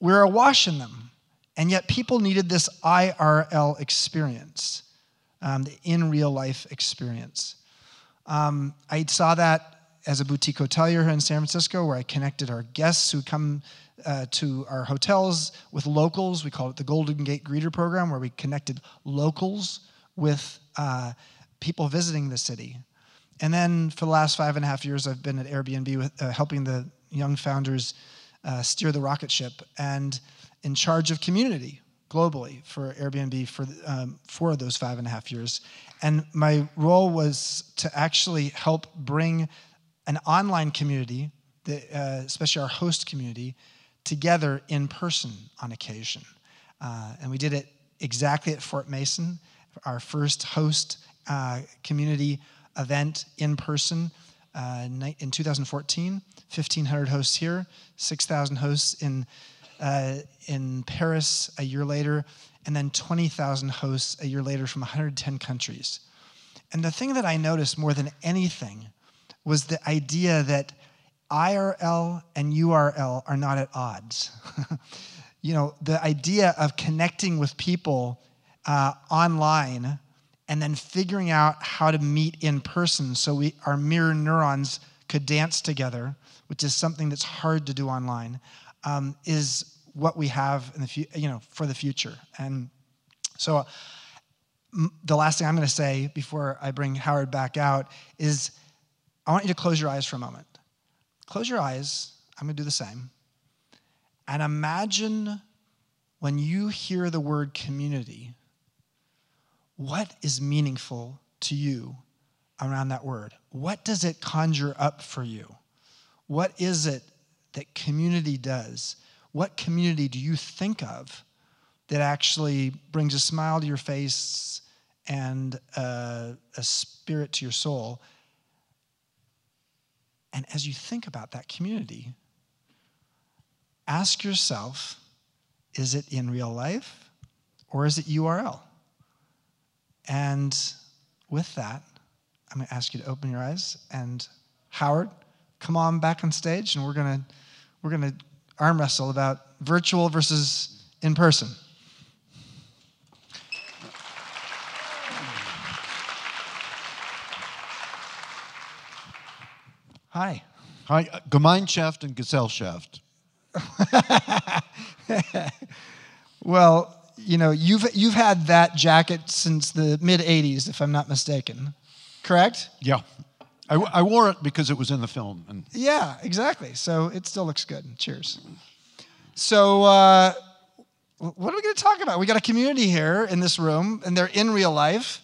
were awash in them, and yet people needed this IRL experience, um, the in real life experience. Um, I saw that as a boutique hotelier here in San Francisco, where I connected our guests who come uh, to our hotels with locals. We call it the Golden Gate Greeter Program, where we connected locals with uh, people visiting the city. And then for the last five and a half years, I've been at Airbnb with, uh, helping the young founders uh, steer the rocket ship and in charge of community globally for Airbnb for um, four of those five and a half years. And my role was to actually help bring an online community, the, uh, especially our host community, together in person on occasion. Uh, and we did it exactly at Fort Mason, our first host uh, community event in person uh, in 2014. 1,500 hosts here, 6,000 hosts in, uh, in Paris a year later, and then 20,000 hosts a year later from 110 countries. And the thing that I noticed more than anything was the idea that IRL and URL are not at odds. you know, the idea of connecting with people uh, online and then figuring out how to meet in person so we, our mirror neurons could dance together, which is something that's hard to do online, um, is what we have in the fu- you know for the future. And so, m- the last thing I'm going to say before I bring Howard back out is, I want you to close your eyes for a moment. Close your eyes. I'm going to do the same. And imagine when you hear the word community what is meaningful to you around that word? What does it conjure up for you? What is it that community does? What community do you think of that actually brings a smile to your face and a, a spirit to your soul? And as you think about that community, ask yourself is it in real life or is it URL? And with that, I'm going to ask you to open your eyes. And Howard, come on back on stage, and we're going to we're going to arm wrestle about virtual versus in person. Hi. Hi, uh, Gemeinschaft and Gesellschaft. well, you know, you've, you've had that jacket since the mid 80s, if I'm not mistaken. Correct? Yeah. I, I wore it because it was in the film. And yeah, exactly. So it still looks good. Cheers. So, uh, what are we going to talk about? We got a community here in this room, and they're in real life.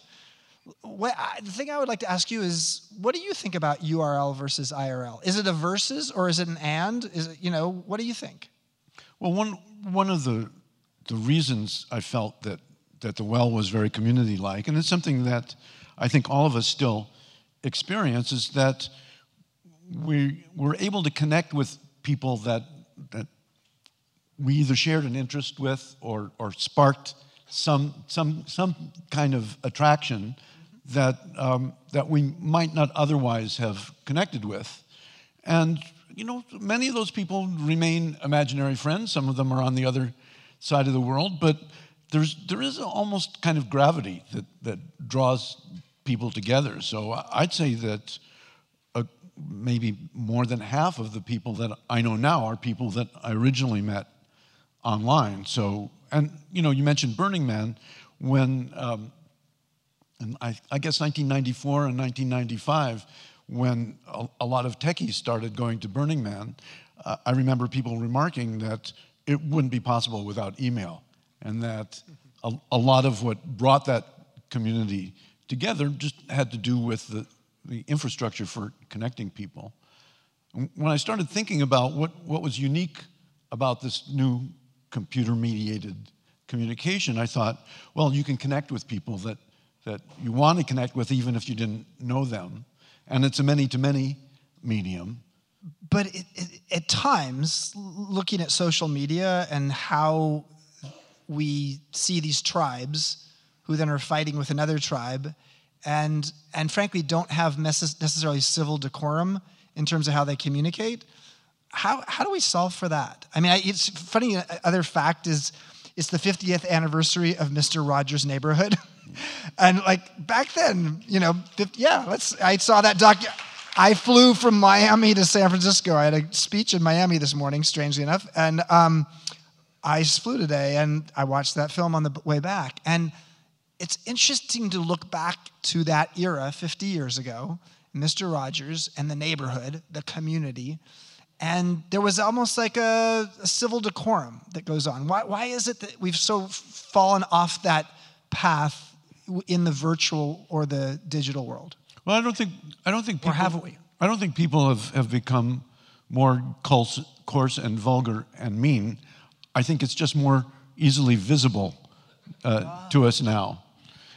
What, I, the thing I would like to ask you is, what do you think about URL versus IRL? Is it a versus or is it an and? Is it, you know, what do you think? Well, one one of the the reasons I felt that, that the well was very community like, and it's something that I think all of us still experience, is that we were able to connect with people that, that we either shared an interest with or, or sparked some, some, some kind of attraction that, um, that we might not otherwise have connected with. And, you know, many of those people remain imaginary friends. Some of them are on the other side of the world, but there's, there is almost kind of gravity that, that draws people together. So I'd say that uh, maybe more than half of the people that I know now are people that I originally met online. So, and you know, you mentioned Burning Man when, um, and I, I, guess 1994 and 1995, when a, a, lot of techies started going to Burning Man, uh, I remember people remarking that it wouldn't be possible without email, and that a, a lot of what brought that community together just had to do with the, the infrastructure for connecting people. When I started thinking about what, what was unique about this new computer mediated communication, I thought, well, you can connect with people that, that you want to connect with even if you didn't know them. And it's a many to many medium. But it, it, at times, looking at social media and how we see these tribes who then are fighting with another tribe and, and frankly don't have necessarily civil decorum in terms of how they communicate. How, how do we solve for that? I mean, it's funny, uh, other fact is it's the 50th anniversary of Mr. Rogers' Neighborhood. and like back then, you know, yeah, let's, I saw that doc. I flew from Miami to San Francisco. I had a speech in Miami this morning, strangely enough. And um, I flew today and I watched that film on the way back. And it's interesting to look back to that era 50 years ago, Mr. Rogers and the neighborhood, the community. And there was almost like a, a civil decorum that goes on. Why, why is it that we've so fallen off that path in the virtual or the digital world? Well, I don't think I don't think people, or have we? I don't think people have, have become more coarse, coarse and vulgar and mean. I think it's just more easily visible uh, to us now.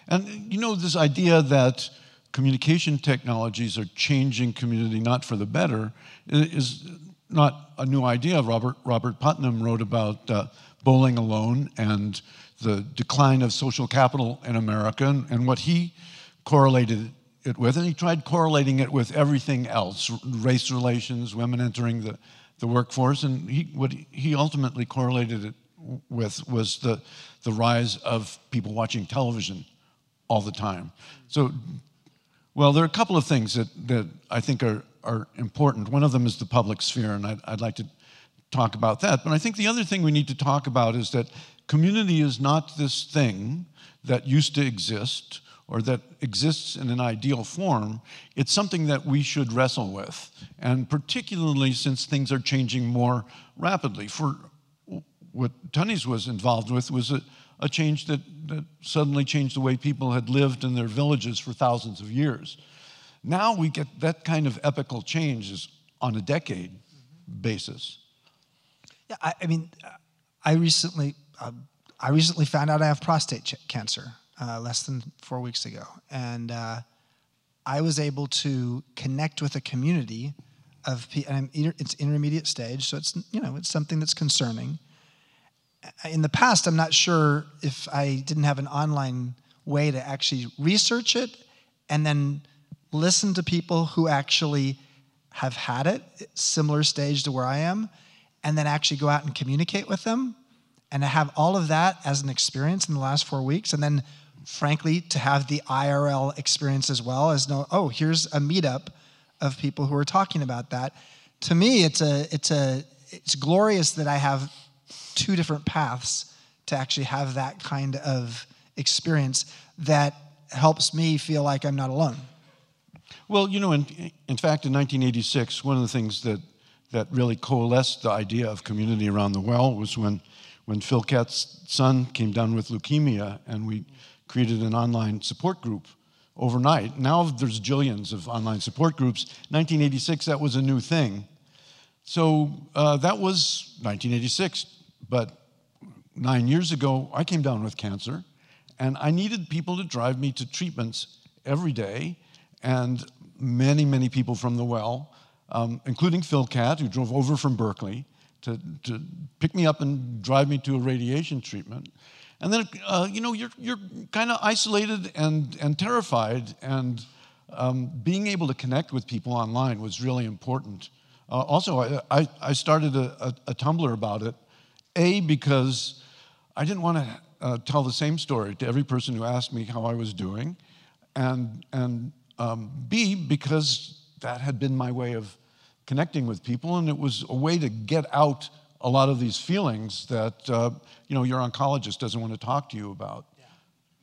And you know, this idea that communication technologies are changing community not for the better is not a new idea. Robert, Robert Putnam wrote about uh, bowling alone and the decline of social capital in America and, and what he correlated it with. And he tried correlating it with everything else race relations, women entering the the workforce. And he, what he ultimately correlated it with was the, the rise of people watching television all the time. So, well, there are a couple of things that, that I think are, are important. One of them is the public sphere, and I'd, I'd like to talk about that. But I think the other thing we need to talk about is that community is not this thing that used to exist or that exists in an ideal form, it's something that we should wrestle with. And particularly since things are changing more rapidly. For what Tönnies was involved with was a, a change that, that suddenly changed the way people had lived in their villages for thousands of years. Now we get that kind of epical change is on a decade basis. Yeah, I, I mean, I recently, uh, I recently found out I have prostate ch- cancer uh, less than four weeks ago. And uh, I was able to connect with a community of and it's intermediate stage, so it's, you know, it's something that's concerning. In the past, I'm not sure if I didn't have an online way to actually research it and then listen to people who actually have had it, similar stage to where I am, and then actually go out and communicate with them and to have all of that as an experience in the last four weeks and then frankly, to have the IRL experience as well as no, oh, here's a meetup of people who are talking about that. To me, it's a it's a it's glorious that I have two different paths to actually have that kind of experience that helps me feel like I'm not alone. Well, you know, in, in fact, in 1986, one of the things that, that really coalesced the idea of community around the well was when, when Phil Katz's son came down with leukemia, and we created an online support group overnight. Now there's jillions of online support groups. 1986, that was a new thing. So uh, that was 1986. But nine years ago, I came down with cancer, and I needed people to drive me to treatments every day. And many, many people from the well, um, including Phil Cat, who drove over from Berkeley to, to pick me up and drive me to a radiation treatment. And then, uh, you know, you're, you're kind of isolated and, and terrified, and um, being able to connect with people online was really important. Uh, also, I, I, I started a, a, a, Tumblr about it, A, because I didn't want to uh, tell the same story to every person who asked me how I was doing, and, and um, B, because that had been my way of connecting with people, and it was a way to get out a lot of these feelings that uh, you know your oncologist doesn't want to talk to you about.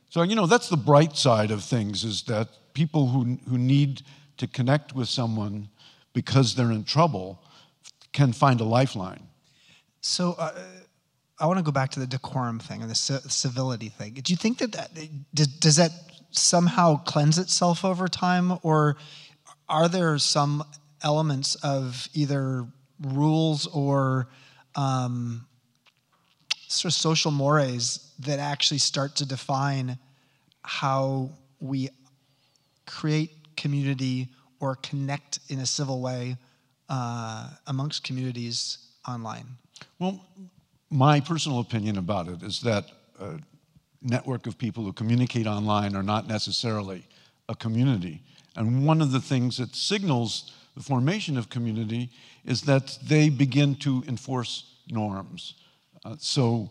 So you know that's the bright side of things is that people who who need to connect with someone because they're in trouble can find a lifeline. So uh, I want to go back to the decorum thing and the civility thing. Do you think that, that does, that somehow cleanse itself over time, or are there some elements of either rules or um, sort of social mores that actually start to define how we create community or connect in a civil way uh, amongst communities online? Well, my personal opinion about it is that a network of people who communicate online are not necessarily a community. And one of the things that signals the formation of community is that they begin to enforce norms. Uh, so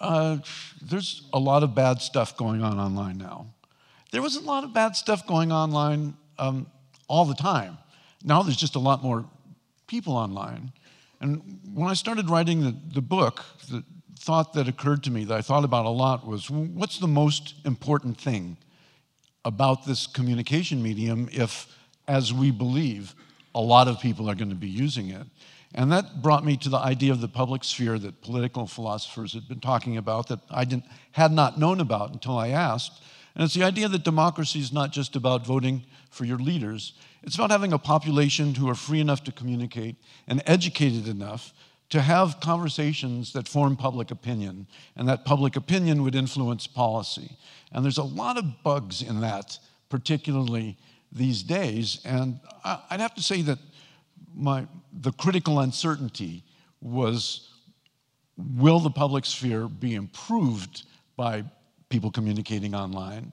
uh, there's a lot of bad stuff going on online now. There was a lot of bad stuff going online um, all the time. Now there's just a lot more people online. And when I started writing the, the book, the thought that occurred to me that I thought about a lot was what's the most important thing about this communication medium if, as we believe, a lot of people are going to be using it? And that brought me to the idea of the public sphere that political philosophers had been talking about that I didn't, had not known about until I asked. And it's the idea that democracy is not just about voting for your leaders, it's about having a population who are free enough to communicate and educated enough to have conversations that form public opinion, and that public opinion would influence policy. And there's a lot of bugs in that, particularly these days. And I'd have to say that my, the critical uncertainty was will the public sphere be improved by people communicating online?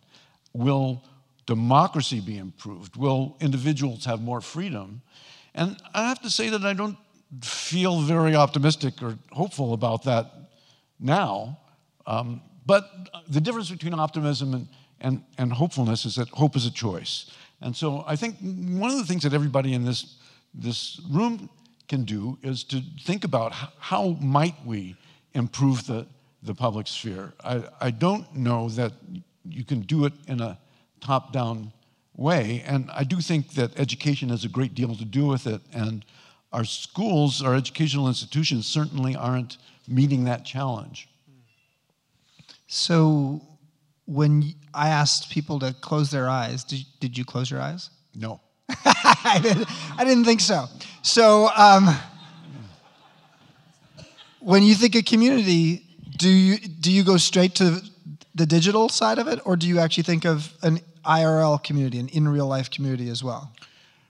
Will democracy be improved? Will individuals have more freedom? And I have to say that I don't feel very optimistic or hopeful about that now. Um, but the difference between optimism and, and, and hopefulness is that hope is a choice. And so I think one of the things that everybody in this, this room can do is to think about how, how might we improve the, the public sphere. I, I don't know that you can do it in a top down way. And I do think that education has a great deal to do with it. And our schools, our educational institutions certainly aren't meeting that challenge. So, when I asked people to close their eyes, did, did you close your eyes? No. I, didn't, I didn't think so. So, um, when you think of community, do you, do you go straight to the digital side of it, or do you actually think of an IRL community, an in real life community as well?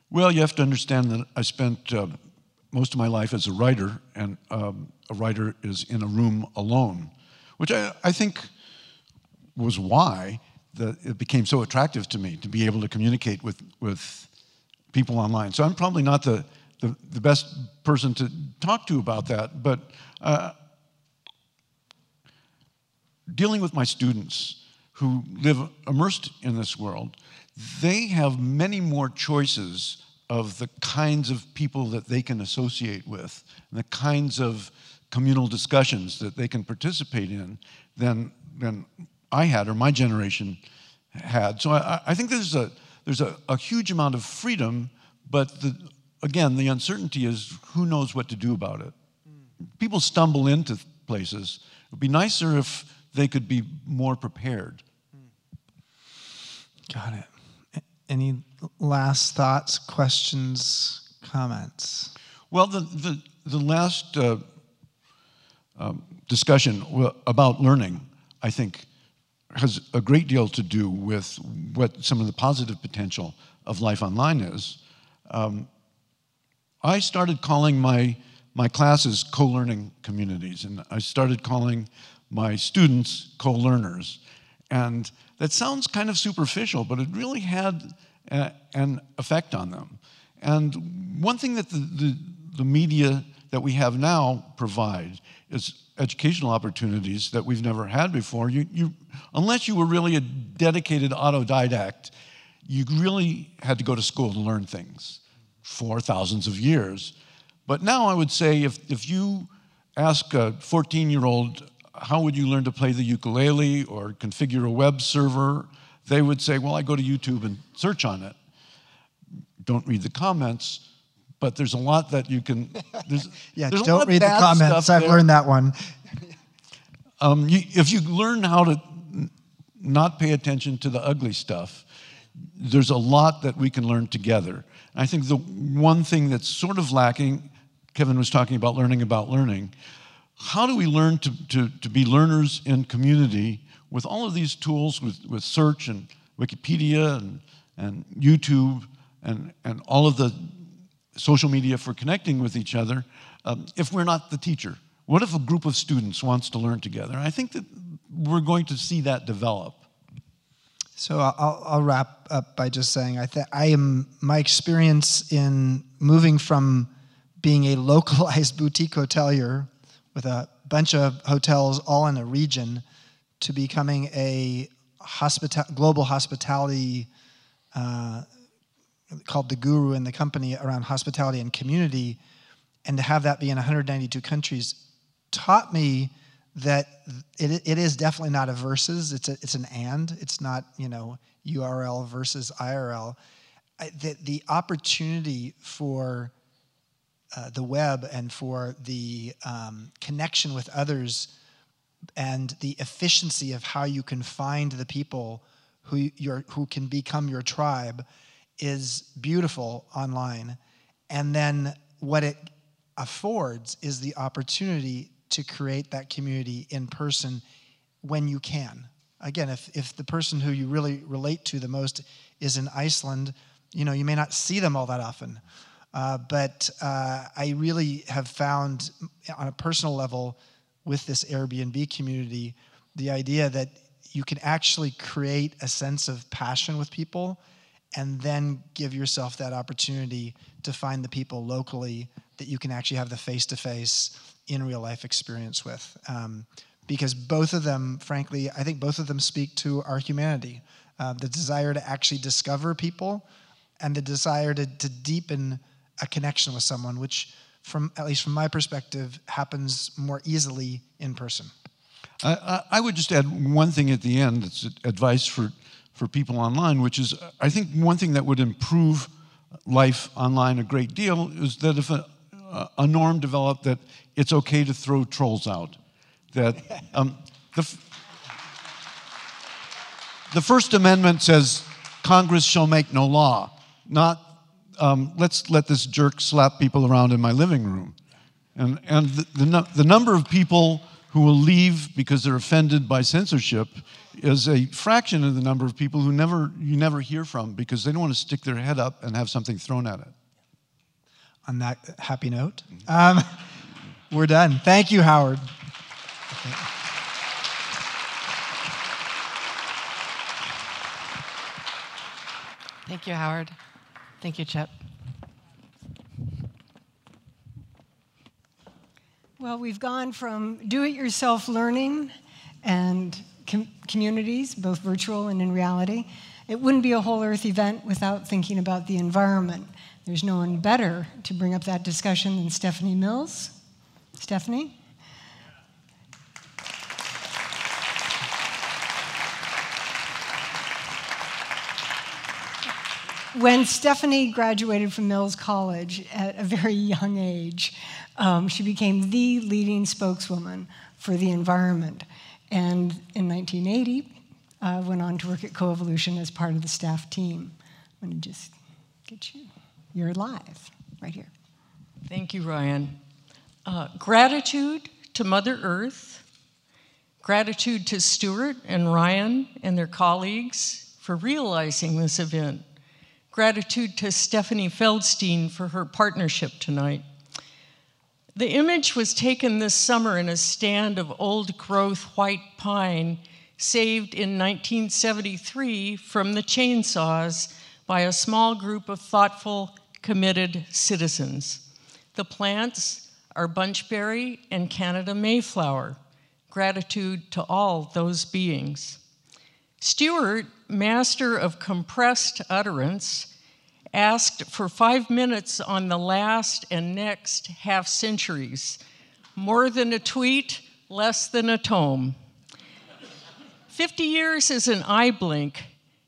Well, you have to understand that I spent uh, most of my life as a writer, and um, a writer is in a room alone, which I, I think was why the, it became so attractive to me to be able to communicate with, with people online. So I'm probably not the, the, the best person to talk to about that, but uh, dealing with my students who live immersed in this world, they have many more choices of the kinds of people that they can associate with, and the kinds of communal discussions that they can participate in than, than I had or my generation had. So I, I think there's, a, there's a, a, huge amount of freedom, but the, again, the uncertainty is who knows what to do about it. Mm. People stumble into places. It would be nicer if they could be more prepared. Got it. Any last thoughts, questions, comments? Well, the, the, the last uh, um, discussion about learning, I think, has a great deal to do with what some of the positive potential of life online is. Um, I started calling my, my classes co learning communities, and I started calling my students co learners. And that sounds kind of superficial, but it really had a, an effect on them. And one thing that the, the, the media that we have now provide is educational opportunities that we've never had before. You, you, unless you were really a dedicated autodidact, you really had to go to school to learn things for thousands of years. But now I would say if, if you ask a 14 year old, how would you learn to play the ukulele or configure a web server? They would say, well, I go to YouTube and search on it. Don't read the comments, but there's a lot that you can. There's, Yeah, there's don't read the comments. I've there. learned that one. Um, you, if you learn how to not pay attention to the ugly stuff, there's a lot that we can learn together. I think the one thing that's sort of lacking, Kevin was talking about learning about learning. How do we learn to, to, to be learners in community with all of these tools, with, with search and Wikipedia and, and YouTube and, and all of the social media for connecting with each other um, if we're not the teacher? What if a group of students wants to learn together? I think that we're going to see that develop. So I'll, I'll wrap up by just saying I, th- I am my experience in moving from being a localized boutique hotelier with a bunch of hotels all in a region to becoming a hospita- global hospitality uh, called the guru in the company around hospitality and community. And to have that be in 192 countries taught me that it, it is definitely not a versus. It's a, it's an and. It's not you know url versus irl I, the, the opportunity for uh, the web and for the um, connection with others and the efficiency of how you can find the people who your who can become your tribe is beautiful online. And then what it affords is the opportunity to create that community in person when you can. Again if, if the person who you really relate to the most is in iceland you know you may not see them all that often uh, but uh, i really have found on a personal level with this airbnb community the idea that you can actually create a sense of passion with people and then give yourself that opportunity to find the people locally that you can actually have the face to face in real life experience with. Um, because both of them, frankly, I think both of them speak to our humanity uh, the desire to actually discover people and the desire to, to deepen a connection with someone, which, from at least from my perspective, happens more easily in person. I, I, would just add one thing at the end that's advice for, for people online, which is I think one thing that would improve life online a great deal is that if a, a norm developed that it's okay to throw trolls out. That um, the, the First Amendment says Congress shall make no law, not um, let's let this jerk slap people around in my living room. And, and the, the, nu- the number of people who will leave because they're offended by censorship is a fraction of the number of people who never, you never hear from because they don't want to stick their head up and have something thrown at it. On that happy note, um, we're done. Thank you, Howard. Thank you, Howard. Thank you, Chip. Well, we've gone from do it yourself learning and com- communities, both virtual and in reality. It wouldn't be a whole earth event without thinking about the environment. There's no one better to bring up that discussion than Stephanie Mills. Stephanie? When Stephanie graduated from Mills College at a very young age, um, she became the leading spokeswoman for the environment. And in 1980, uh, went on to work at Coevolution as part of the staff team. I'm going to just get you, you're live right here. Thank you, Ryan. Uh, gratitude to Mother Earth, gratitude to Stewart and Ryan and their colleagues for realizing this event, gratitude to Stephanie Feldstein for her partnership tonight. The image was taken this summer in a stand of old growth white pine saved in 1973 from the chainsaws by a small group of thoughtful, committed citizens. The plants are bunchberry and Canada mayflower. Gratitude to all those beings. Stewart, master of compressed utterance, asked for five minutes on the last and next half centuries. More than a tweet, less than a tome. 50 years is an eye blink,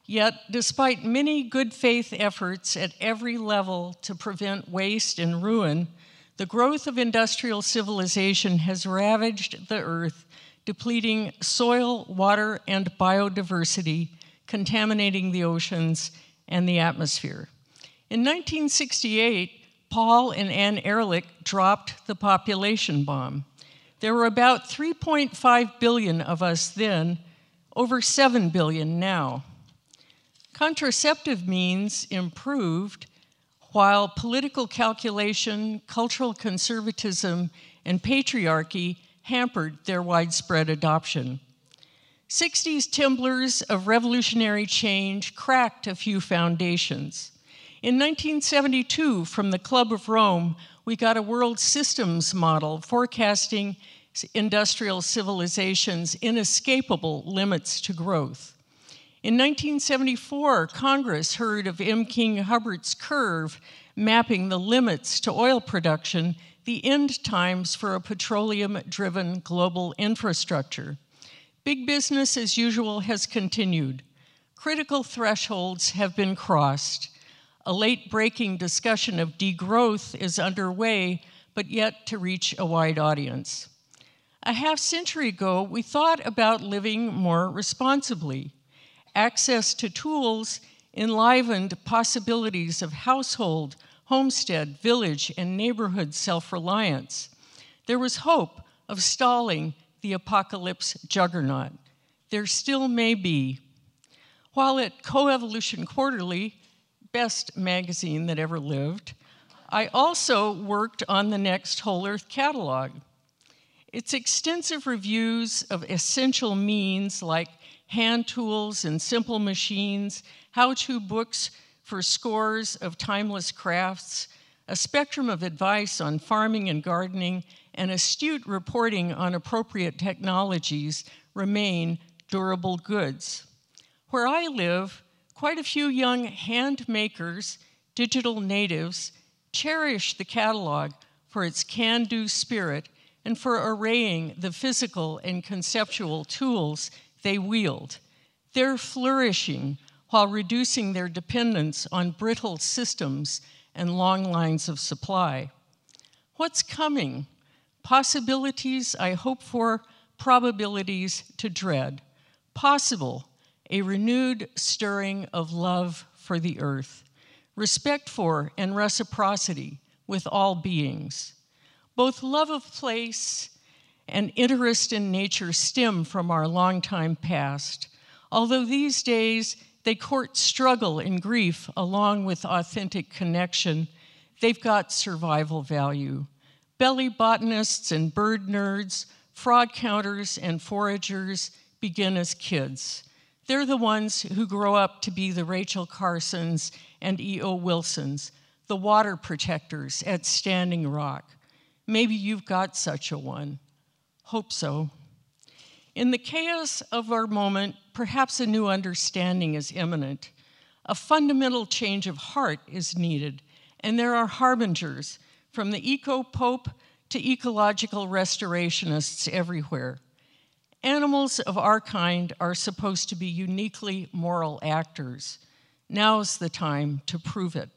yet, despite many good faith efforts at every level to prevent waste and ruin, the growth of industrial civilization has ravaged the earth, depleting soil, water, and biodiversity, contaminating the oceans and the atmosphere. In 1968, Paul and Anne Ehrlich dropped the population bomb. There were about 3.5 billion of us then, over 7 billion now. Contraceptive means improved, while political calculation, cultural conservatism, and patriarchy hampered their widespread adoption. 60s timblers of revolutionary change cracked a few foundations. In 1972, from the Club of Rome, we got a world systems model forecasting industrial civilization's inescapable limits to growth. In 1974, Congress heard of M. King Hubbert's curve mapping the limits to oil production, the end times for a petroleum driven global infrastructure. Big business as usual has continued. Critical thresholds have been crossed. A late breaking discussion of degrowth is underway, but yet to reach a wide audience. A half century ago, we thought about living more responsibly. Access to tools enlivened possibilities of household, homestead, village, and neighborhood self reliance. There was hope of stalling the apocalypse juggernaut. There still may be. While at Coevolution Quarterly, best magazine that ever lived, I also worked on the next Whole Earth catalog. Its extensive reviews of essential means like hand tools and simple machines, how to books for scores of timeless crafts, a spectrum of advice on farming and gardening, and astute reporting on appropriate technologies remain durable goods. Where I live, quite a few young hand makers, digital natives, cherish the catalog for its can do spirit and for arraying the physical and conceptual tools they wield. They're flourishing while reducing their dependence on brittle systems and long lines of supply. What's coming? Possibilities I hope for, probabilities to dread. Possible, a renewed stirring of love for the earth, respect for and reciprocity with all beings. Both love of place and interest in nature stem from our long-time past, although these days they court struggle and grief along with authentic connection. They've got survival value. Belly botanists and bird nerds, frog counters and foragers begin as kids. They're the ones who grow up to be the Rachel Carsons and E.O. Wilsons, the water protectors at Standing Rock. Maybe you've got such a one. Hope so. In the chaos of our moment, perhaps a new understanding is imminent. A fundamental change of heart is needed, and there are harbingers from the eco pope to ecological restorationists everywhere. Animals of our kind are supposed to be uniquely moral actors. Now's the time to prove it.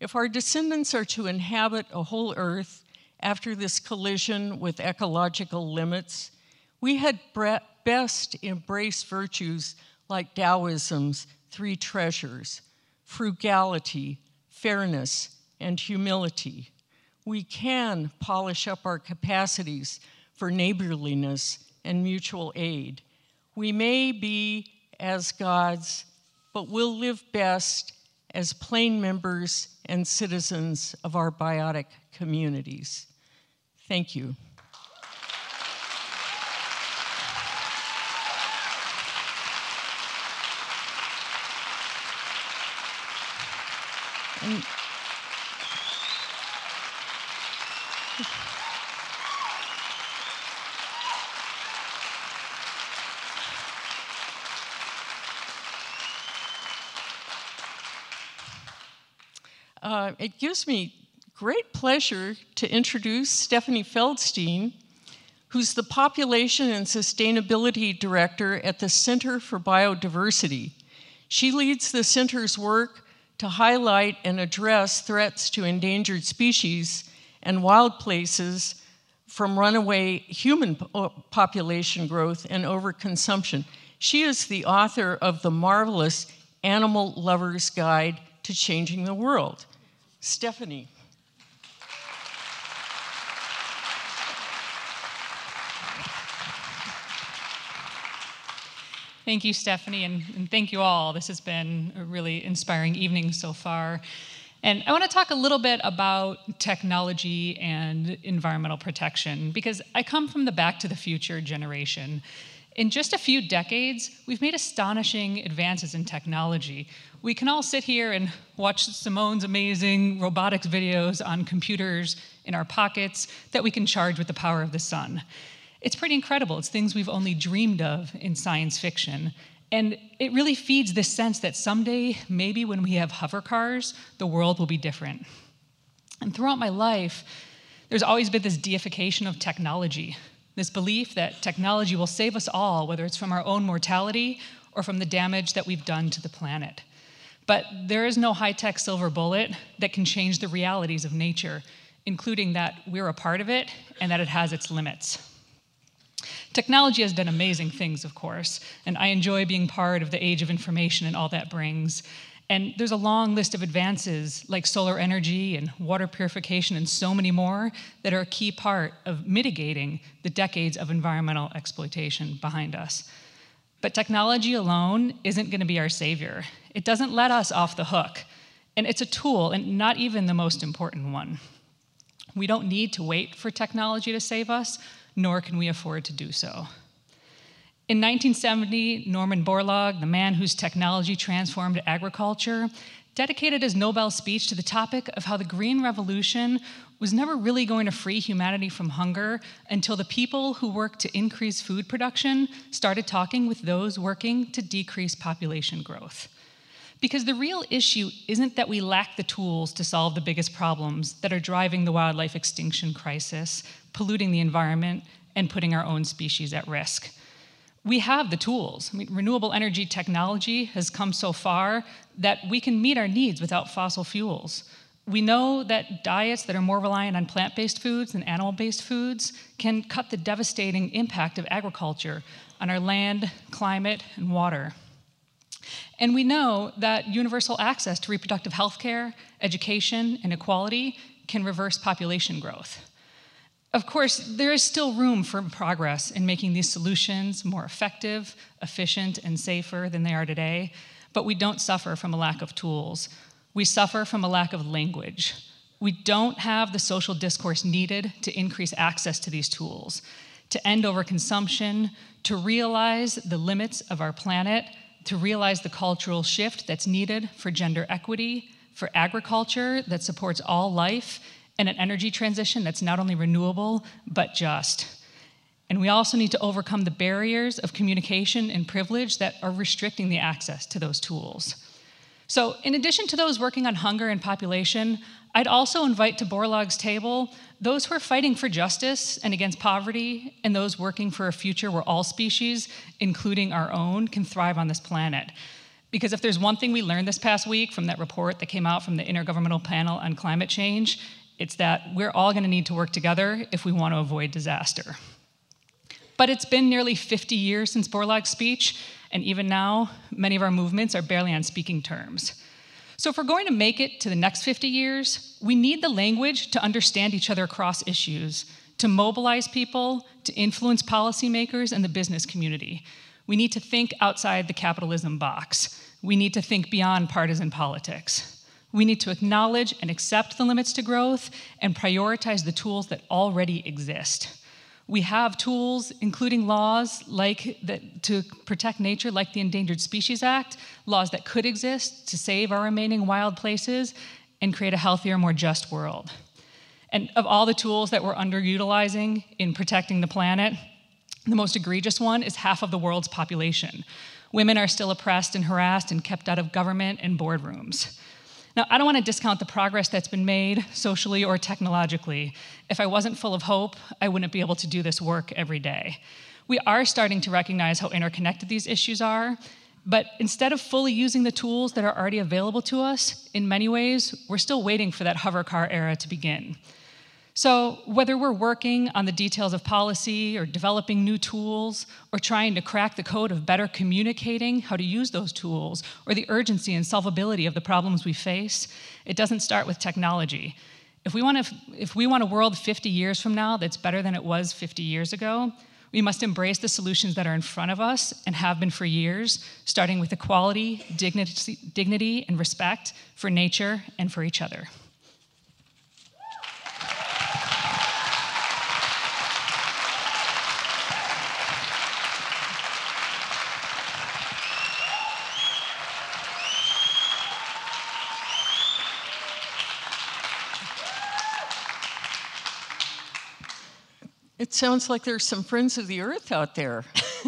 If our descendants are to inhabit a whole earth after this collision with ecological limits, we had best embrace virtues like Taoism's three treasures frugality, fairness, and humility. We can polish up our capacities for neighborliness and mutual aid. We may be as gods, but we'll live best as plain members and citizens of our biotic communities. Thank you. And uh, it gives me great pleasure to introduce Stephanie Feldstein, who's the Population and Sustainability Director at the Center for Biodiversity. She leads the center's work to highlight and address threats to endangered species and wild places from runaway human population growth and overconsumption. She is the author of the marvelous Animal Lover's Guide to Changing the World. Stephanie. Thank you, Stephanie, and, and, thank you all. This has been a really inspiring evening so far. And I want to talk a little bit about technology and environmental protection because I come from the Back to the Future generation. In just a few decades, we've made astonishing advances in technology. We can all sit here and watch Simone's amazing robotics videos on computers in our pockets that we can charge with the power of the sun. It's pretty incredible. It's things we've only dreamed of in science fiction. And it really feeds this sense that someday, maybe when we have hover cars, the world will be different. And throughout my life, there's always been this deification of technology, this belief that technology will save us all, whether it's from our own mortality or from the damage that we've done to the planet. But there is no high tech silver bullet that can change the realities of nature, including that we're a part of it and that it has its limits. Technology has done amazing things, of course, and I enjoy being part of the age of information and all that brings. And there's a long list of advances like solar energy and water purification and so many more that are a key part of mitigating the decades of environmental exploitation behind us. But technology alone isn't going to be our savior. It doesn't let us off the hook. And it's a tool, and not even the most important one. We don't need to wait for technology to save us nor can we afford to do so. In 1970, Norman Borlaug, the man whose technology transformed agriculture, dedicated his Nobel speech to the topic of how the Green Revolution was never really going to free humanity from hunger until the people who worked to increase food production started talking with those working to decrease population growth. Because the real issue isn't that we lack the tools to solve the biggest problems that are driving the wildlife extinction crisis, polluting the environment, and putting our own species at risk. We have the tools. I mean, renewable energy technology has come so far that we can meet our needs without fossil fuels. We know that diets that are more reliant on plant based foods than animal based foods can cut the devastating impact of agriculture on our land, climate, and water. And we know that universal access to reproductive health care, education, and equality can reverse population growth. Of course, there is still room for progress in making these solutions more effective, efficient, and safer than they are today, but we don't suffer from a lack of tools. We suffer from a lack of language. We don't have the social discourse needed to increase access to these tools, to end overconsumption, to realize the limits of our planet, to realize the cultural shift that's needed for gender equity, for agriculture that supports all life, and an energy transition that's not only renewable, but just. And we also need to overcome the barriers of communication and privilege that are restricting the access to those tools. So, in addition to those working on hunger and population, I'd also invite to Borlaug's table those who are fighting for justice and against poverty, and those working for a future where all species, including our own, can thrive on this planet. Because if there's one thing we learned this past week from that report that came out from the Intergovernmental Panel on Climate Change, it's that we're all going to need to work together if we want to avoid disaster. But it's been nearly 50 years since Borlaug's speech, and even now, many of our movements are barely on speaking terms. So, if we're going to make it to the next 50 years, we need the language to understand each other across issues, to mobilize people, to influence policymakers and the business community. We need to think outside the capitalism box. We need to think beyond partisan politics. We need to acknowledge and accept the limits to growth and prioritize the tools that already exist. We have tools, including laws like to protect nature, like the Endangered Species Act, laws that could exist to save our remaining wild places and create a healthier, more just world. And of all the tools that we're underutilizing in protecting the planet, the most egregious one is half of the world's population. Women are still oppressed and harassed and kept out of government and boardrooms. Now, I don't want to discount the progress that's been made socially or technologically. If I wasn't full of hope, I wouldn't be able to do this work every day. We are starting to recognize how interconnected these issues are, but instead of fully using the tools that are already available to us, in many ways, we're still waiting for that hover car era to begin. So, whether we're working on the details of policy or developing new tools or trying to crack the code of better communicating how to use those tools or the urgency and solvability of the problems we face, it doesn't start with technology. If we want, if we want a world 50 years from now that's better than it was 50 years ago, we must embrace the solutions that are in front of us and have been for years, starting with equality, dignity, dignity and respect for nature and for each other. It sounds like there's some friends of the earth out there.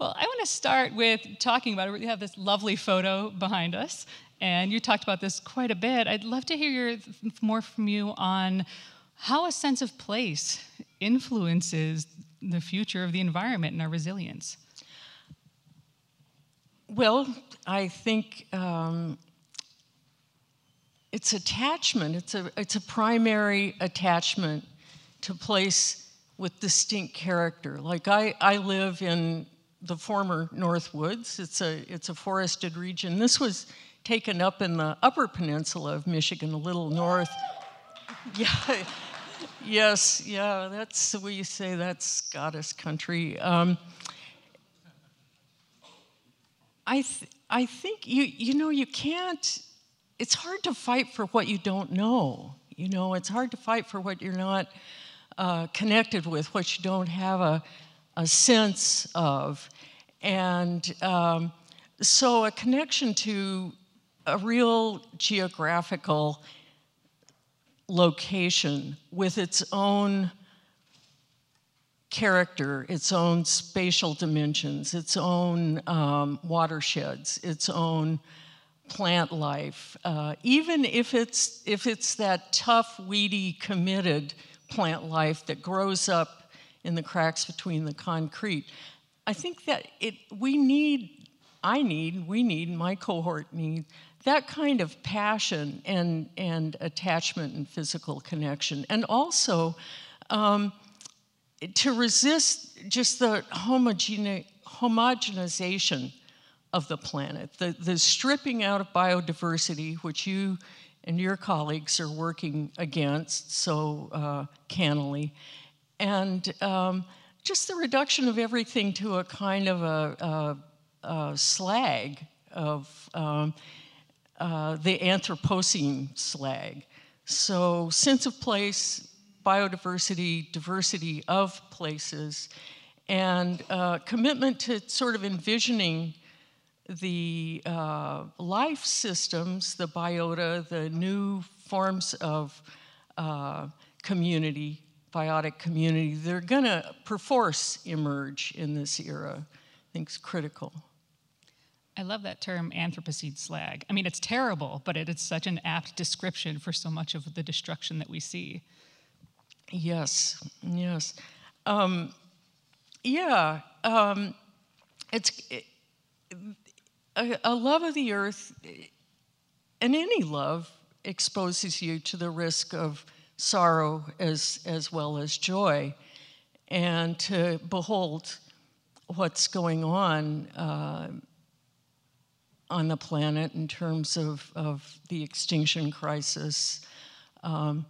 well, I want to start with talking about it. We have this lovely photo behind us, and you talked about this quite a bit. I'd love to hear your, more from you on how a sense of place influences the future of the environment and our resilience. Well, I think um, it's attachment. It's a, it's a primary attachment to place with distinct character. Like I, I live in the former North Woods. It's a, it's a forested region. This was taken up in the upper peninsula of Michigan, a little north. Yeah, yes, yeah, that's the way you say that's goddess country. Um, I, th- I think you, you know, you can't it's hard to fight for what you don't know. You know, it's hard to fight for what you're not uh, connected with, what you don't have a, a sense of. And um, so a connection to a real geographical location with its own character, its own spatial dimensions, its own um, watersheds, its own plant life, uh, even if it's, if it's that tough, weedy, committed plant life that grows up in the cracks between the concrete. I think that it, we need, I need, we need, my cohort need, that kind of passion and, and attachment and physical connection. And also um, to resist just the homogene- homogenization of the planet, the, the stripping out of biodiversity, which you and your colleagues are working against so uh, cannily, and um, just the reduction of everything to a kind of a, a, a slag of um, uh, the Anthropocene slag. So, sense of place, biodiversity, diversity of places, and uh, commitment to sort of envisioning the uh, life systems, the biota, the new forms of uh, community, biotic community, they're going to perforce emerge in this era. I think it's critical. I love that term Anthropocene slag. I mean, it's terrible, but it is such an apt description for so much of the destruction that we see. Yes, yes. Um, yeah, um, it's. It, a, a love of the earth, and any love, exposes you to the risk of sorrow as, as well as joy. And to behold what's going on uh, on the planet in terms of, of the extinction crisis, um,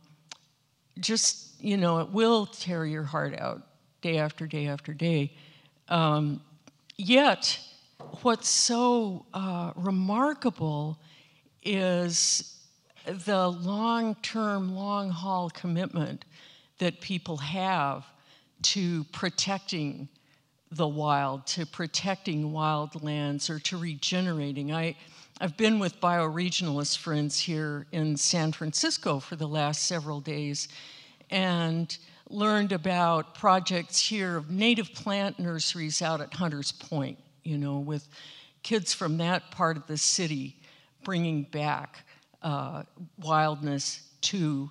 just, you know, it will tear your heart out day after day after day. Um, yet, what's so uh, remarkable is the long term, long haul commitment that people have to protecting the wild, to protecting wildlands, or to regenerating. I, I've been with bioregionalist friends here in San Francisco for the last several days and learned about projects here of native plant nurseries out at Hunters Point you know, with kids from that part of the city bringing back uh, wildness to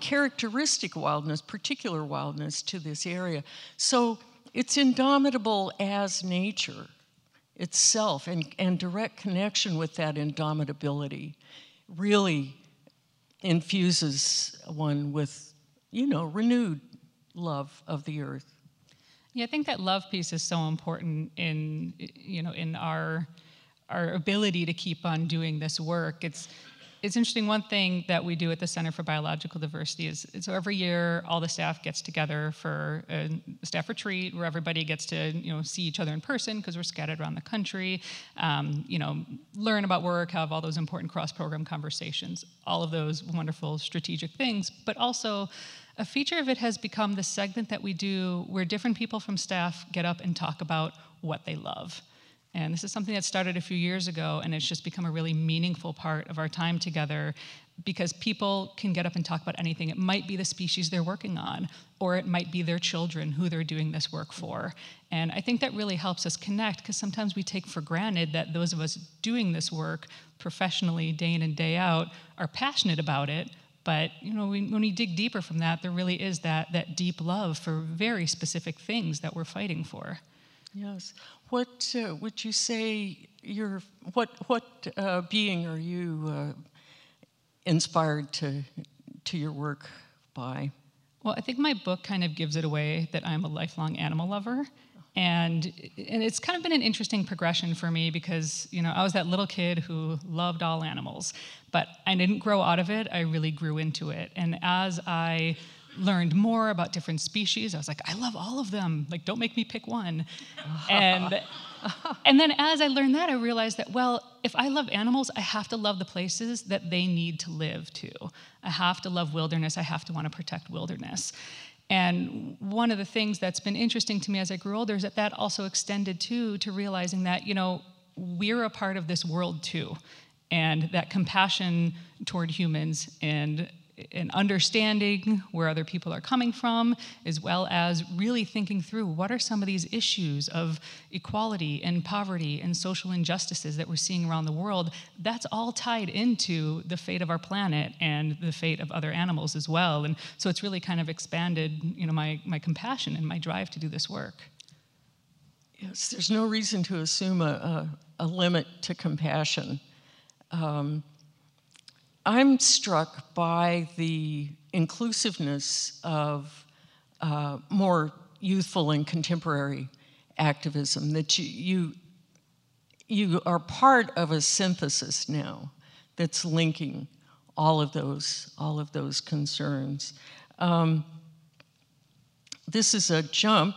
characteristic wildness, particular wildness to this area. So it's indomitable as nature itself, and, and direct connection with that indomitability really infuses one with, you know, renewed love of the earth. Yeah, I think that love piece is so important in you know in our our ability to keep on doing this work. It's it's interesting. One thing that we do at the Center for Biological Diversity is so every year all the staff gets together for a staff retreat where everybody gets to you know see each other in person because we're scattered around the country. Um, you know, learn about work, have all those important cross-program conversations, all of those wonderful strategic things, but also. A feature of it has become the segment that we do where different people from staff get up and talk about what they love. And this is something that started a few years ago, and it's just become a really meaningful part of our time together because people can get up and talk about anything. It might be the species they're working on, or it might be their children who they're doing this work for. And I think that really helps us connect because sometimes we take for granted that those of us doing this work professionally, day in and day out, are passionate about it. But you know, when, when we dig deeper from that, there really is that, that deep love for very specific things that we're fighting for. Yes. What uh, would you say your what what uh, being are you uh, inspired to to your work by? Well, I think my book kind of gives it away that I'm a lifelong animal lover. And, and it's kind of been an interesting progression for me because you know I was that little kid who loved all animals, but I didn't grow out of it. I really grew into it. And as I learned more about different species. I was like, I love all of them. Like, don't make me pick one. and and then as I learned that, I realized that well, if I love animals, I have to love the places that they need to live too. I have to love wilderness. I have to want to protect wilderness. And one of the things that's been interesting to me as I grew older is that that also extended too to realizing that you know we're a part of this world too, and that compassion toward humans and and understanding where other people are coming from, as well as really thinking through what are some of these issues of equality and poverty and social injustices that we're seeing around the world. That's all tied into the fate of our planet and the fate of other animals as well. And so it's really kind of expanded, you know, my, my compassion and my drive to do this work. Yes, there's no reason to assume a, a, a limit to compassion. Um, I'm struck by the inclusiveness of uh, more youthful and contemporary activism, that you, you, you are part of a synthesis now that's linking all of those, all of those concerns. Um, this is a jump,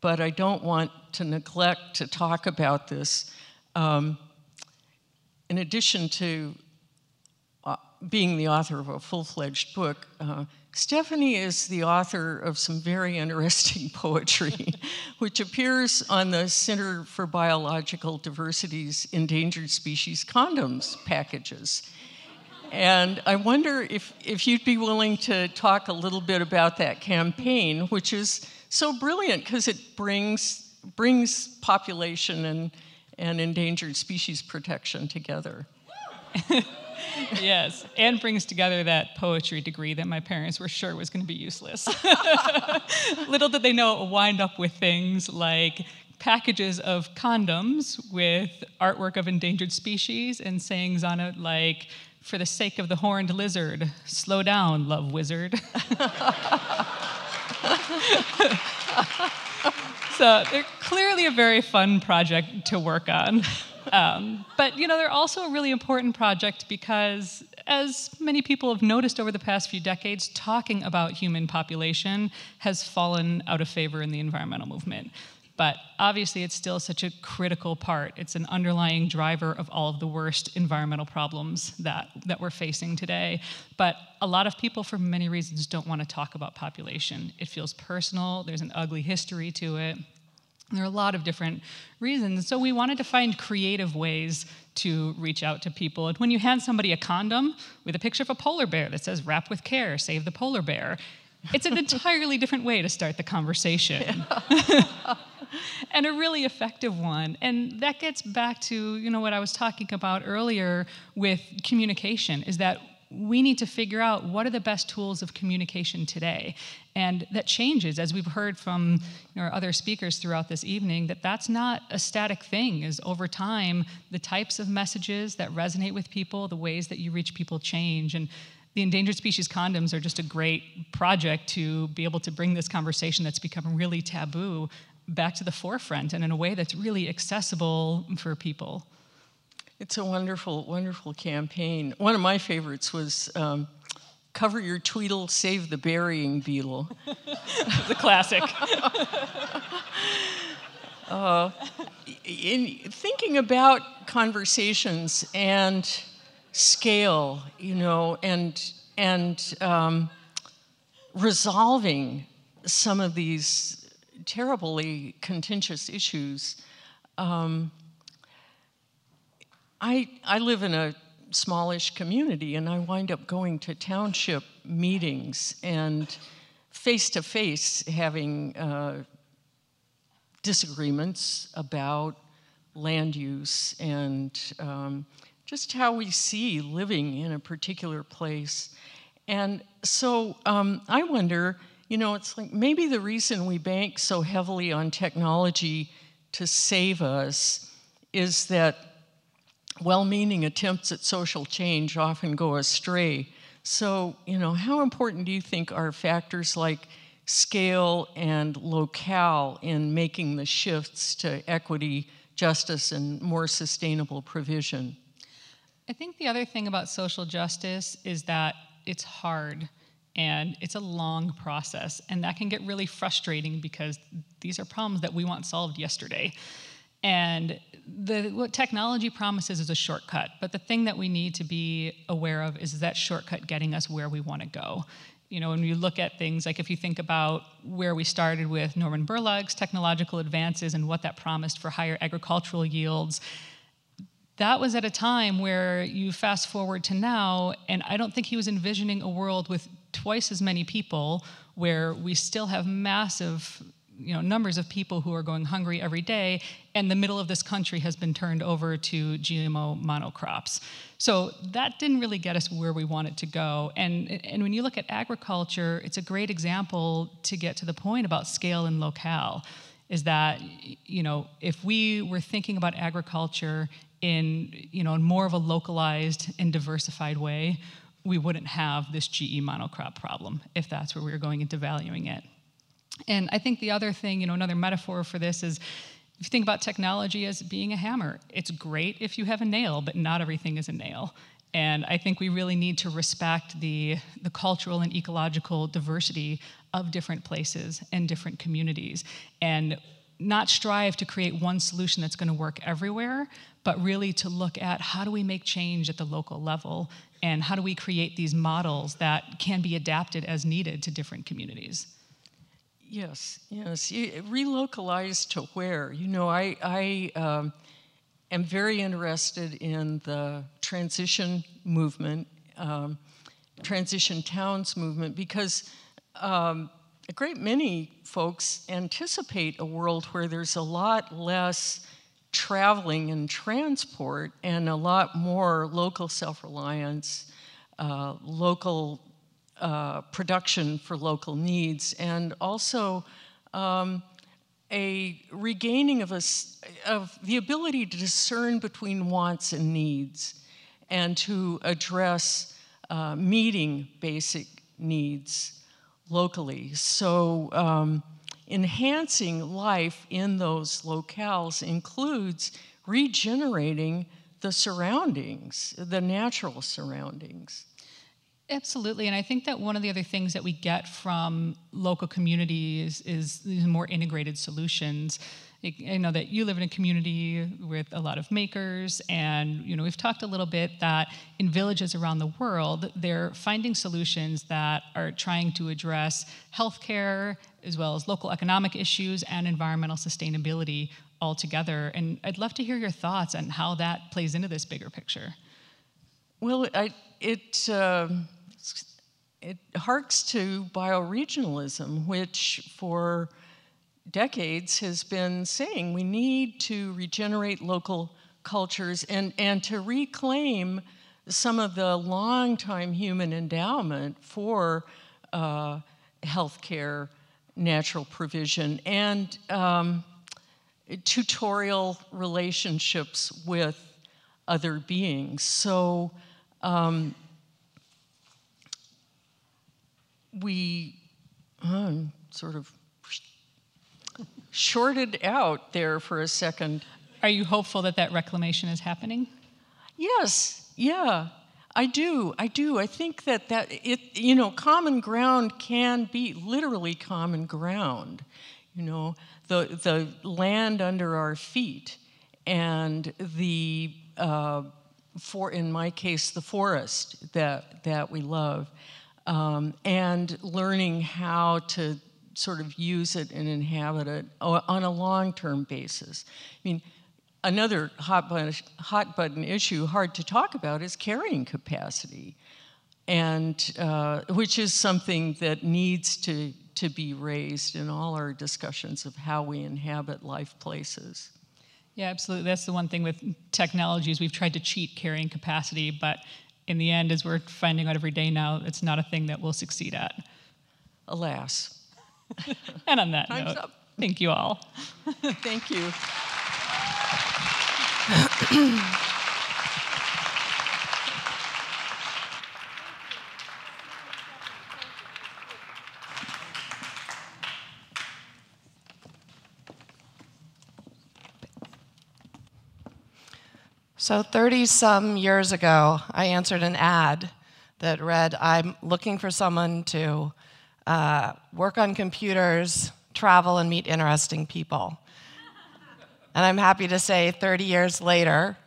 but I don't want to neglect to talk about this. Um, in addition to being the author of a full fledged book, uh, Stephanie is the author of some very interesting poetry, which appears on the Center for Biological Diversity's Endangered Species Condoms packages. And I wonder if, if you'd be willing to talk a little bit about that campaign, which is so brilliant because it brings, brings population and, and endangered species protection together. yes, and brings together that poetry degree that my parents were sure was going to be useless. Little did they know it would wind up with things like packages of condoms with artwork of endangered species and sayings on it like, for the sake of the horned lizard, slow down, love wizard. so they're clearly a very fun project to work on. Um, but you know, they're also a really important project because, as many people have noticed over the past few decades, talking about human population has fallen out of favor in the environmental movement. But obviously, it's still such a critical part. It's an underlying driver of all of the worst environmental problems that, that we're facing today. But a lot of people, for many reasons, don't want to talk about population. It feels personal, there's an ugly history to it. There are a lot of different reasons. So we wanted to find creative ways to reach out to people. And when you hand somebody a condom with a picture of a polar bear that says, wrap with care, save the polar bear, it's an entirely different way to start the conversation. and a really effective one. And that gets back to, you know, what I was talking about earlier with communication is that we need to figure out what are the best tools of communication today and that changes as we've heard from you know, our other speakers throughout this evening that that's not a static thing is over time the types of messages that resonate with people the ways that you reach people change and the endangered species condoms are just a great project to be able to bring this conversation that's become really taboo back to the forefront and in a way that's really accessible for people. It's a wonderful, wonderful campaign. One of my favorites was um, Cover Your Tweedle, Save the Burying Beetle. the classic. uh, in thinking about conversations and scale, you know, and and um, resolving some of these terribly contentious issues. Um, I I live in a smallish community, and I wind up going to township meetings and face to face having uh, disagreements about land use and um, just how we see living in a particular place. And so um, I wonder, you know, it's like maybe the reason we bank so heavily on technology to save us is that well meaning attempts at social change often go astray. So, you know, how important do you think are factors like scale and locale in making the shifts to equity, justice, and more sustainable provision? I think the other thing about social justice is that it's hard and it's a long process, and that can get really frustrating because these are problems that we want solved yesterday. And the, what technology promises is a shortcut, but the thing that we need to be aware of is that shortcut getting us where we want to go. You know, when you look at things like if you think about where we started with Norman Borlaug's technological advances and what that promised for higher agricultural yields, that was at a time where you fast forward to now, and I don't think he was envisioning a world with twice as many people where we still have massive you know, numbers of people who are going hungry every day, and the middle of this country has been turned over to GMO monocrops. So that didn't really get us where we wanted to go. And, and when you look at agriculture, it's a great example to get to the point about scale and locale is that you know if we were thinking about agriculture in you know in more of a localized and diversified way, we wouldn't have this GE monocrop problem if that's where we were going into valuing it. And I think the other thing, you know, another metaphor for this is if you think about technology as being a hammer, it's great if you have a nail, but not everything is a nail. And I think we really need to respect the, the cultural and ecological diversity of different places and different communities. And not strive to create one solution that's going to work everywhere, but really to look at how do we make change at the local level and how do we create these models that can be adapted as needed to different communities. Yes, yes. Relocalized to where? You know, I, I um, am very interested in the transition movement, um, transition towns movement, because um, a great many folks anticipate a world where there's a lot less traveling and transport and a lot more local self reliance, uh, local uh, production for local needs, and also um, a regaining of, a, of the ability to discern between wants and needs and to address uh, meeting basic needs locally. So, um, enhancing life in those locales includes regenerating the surroundings, the natural surroundings. Absolutely, and I think that one of the other things that we get from local communities is these more integrated solutions. I know that you live in a community with a lot of makers, and you know we've talked a little bit that in villages around the world, they're finding solutions that are trying to address healthcare as well as local economic issues and environmental sustainability all together. And I'd love to hear your thoughts on how that plays into this bigger picture. Well, I, it. Um it harks to bioregionalism, which for decades has been saying we need to regenerate local cultures and, and to reclaim some of the long-time human endowment for uh, healthcare, natural provision, and um, tutorial relationships with other beings. So um, we uh, sort of shorted out there for a second. Are you hopeful that that reclamation is happening? Yes, yeah, I do. I do. I think that that it you know common ground can be literally common ground. You know the the land under our feet and the uh, for in my case the forest that that we love um, and learning how to sort of use it and inhabit it on a long-term basis. I mean, another hot button, hot button issue, hard to talk about, is carrying capacity, and uh, which is something that needs to to be raised in all our discussions of how we inhabit life places. Yeah, absolutely. That's the one thing with technologies. We've tried to cheat carrying capacity, but in the end, as we're finding out every day now, it's not a thing that we'll succeed at. Alas. and on that Time's note, up. thank you all. Thank you. So, 30 some years ago, I answered an ad that read I'm looking for someone to uh, work on computers, travel, and meet interesting people. And I'm happy to say 30 years later,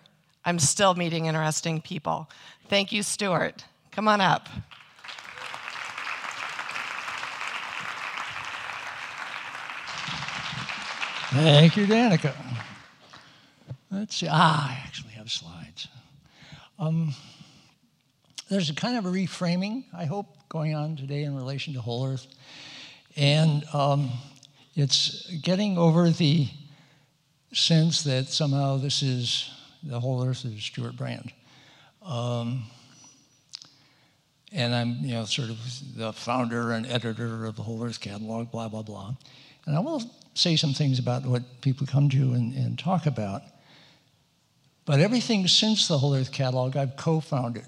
I'm still meeting interesting people. Thank you, Stewart. Come on up. Thank you, Danica. Let's see. Ah, slides. Um, there's a kind of a reframing, I hope, going on today in relation to Whole Earth. And um, it's getting over the sense that somehow this is the Whole Earth is Stewart Brand. Um, and I'm, you know, sort of the founder and editor of the Whole Earth Catalog, blah, blah, blah. And I will say some things about what people come to and, and talk about. But everything since the Whole Earth Catalog, I've co founded.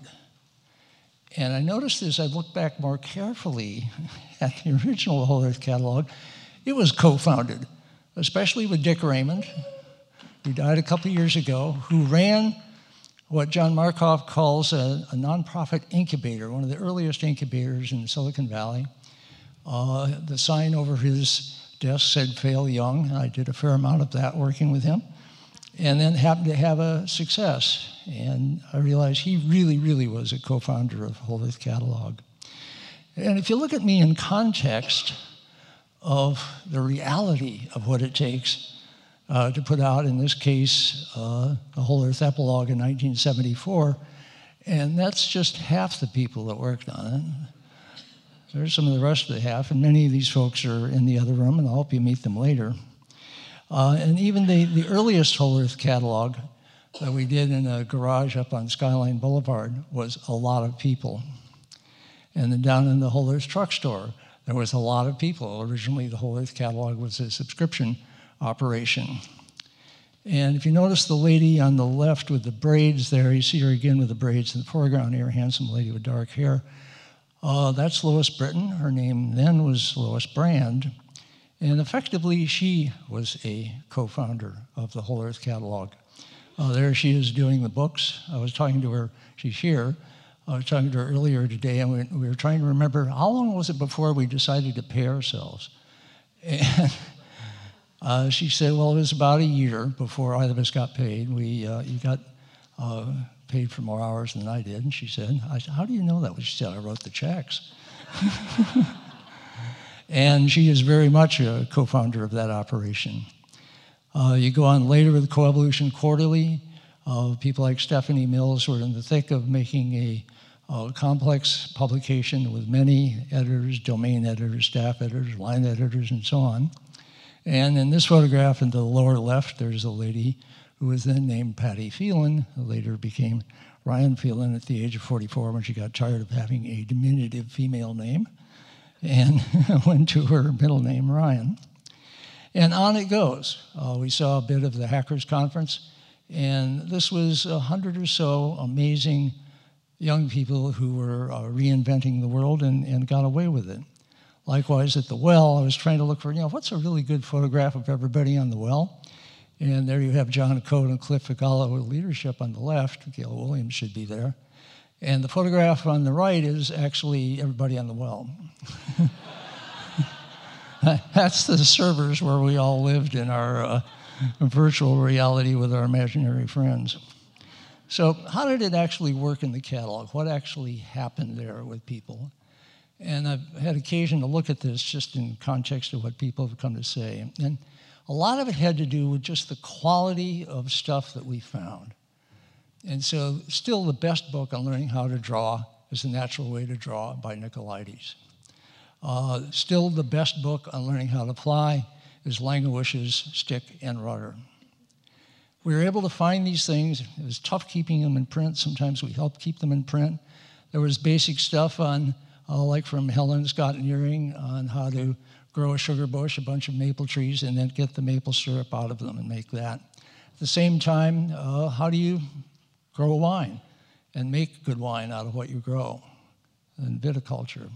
And I noticed as I looked back more carefully at the original Whole Earth Catalog, it was co founded, especially with Dick Raymond, who died a couple years ago, who ran what John Markoff calls a, a nonprofit incubator, one of the earliest incubators in Silicon Valley. Uh, the sign over his desk said Fail Young. And I did a fair amount of that working with him. And then happened to have a success. And I realized he really, really was a co founder of Whole Earth Catalog. And if you look at me in context of the reality of what it takes uh, to put out, in this case, uh, the Whole Earth Epilogue in 1974, and that's just half the people that worked on it. There's some of the rest of the half, and many of these folks are in the other room, and I'll help you meet them later. Uh, and even the, the earliest Whole Earth catalog that we did in a garage up on Skyline Boulevard was a lot of people. And then down in the Whole Earth truck store, there was a lot of people. Originally, the Whole Earth catalog was a subscription operation. And if you notice the lady on the left with the braids there, you see her again with the braids in the foreground here, handsome lady with dark hair. Uh, that's Lois Britton. Her name then was Lois Brand. And effectively, she was a co founder of the Whole Earth Catalog. Uh, there she is doing the books. I was talking to her, she's here. I was talking to her earlier today, and we, we were trying to remember how long was it before we decided to pay ourselves? And uh, she said, well, it was about a year before either of us got paid. We, uh, you got uh, paid for more hours than I did. And she said, I said, how do you know that? Well, she said, I wrote the checks. and she is very much a co-founder of that operation. Uh, you go on later with Coevolution Quarterly. Uh, people like Stephanie Mills were in the thick of making a a complex publication with many editors, domain editors, staff editors, line editors, and so on. And in this photograph in the lower left, there's a lady who was then named Patty Phelan, who later became Ryan Phelan at the age of 44 when she got tired of having a diminutive female name and went to her middle name, Ryan. And on it goes. Uh, we saw a bit of the Hackers Conference, and this was a hundred or so amazing young people who were uh, reinventing the world and, and got away with it. Likewise, at the well, I was trying to look for, you know, what's a really good photograph of everybody on the well? And there you have John Coate and Cliff Figallo with leadership on the left. Gail Williams should be there. And the photograph on the right is actually everybody on the well. That's the servers where we all lived in our uh, virtual reality with our imaginary friends. So, how did it actually work in the catalog? What actually happened there with people? And I've had occasion to look at this just in context of what people have come to say. And a lot of it had to do with just the quality of stuff that we found. And so, still, the best book on learning how to draw is The Natural Way to Draw by Nicolaides. Uh, still, the best book on learning how to fly is Langewiesche's Stick and Rudder. We were able to find these things. It was tough keeping them in print. Sometimes we helped keep them in print. There was basic stuff on, uh, like from Helen Scott Nearing, on how to grow a sugar bush, a bunch of maple trees, and then get the maple syrup out of them and make that. At the same time, uh, how do you grow wine and make good wine out of what you grow? And viticulture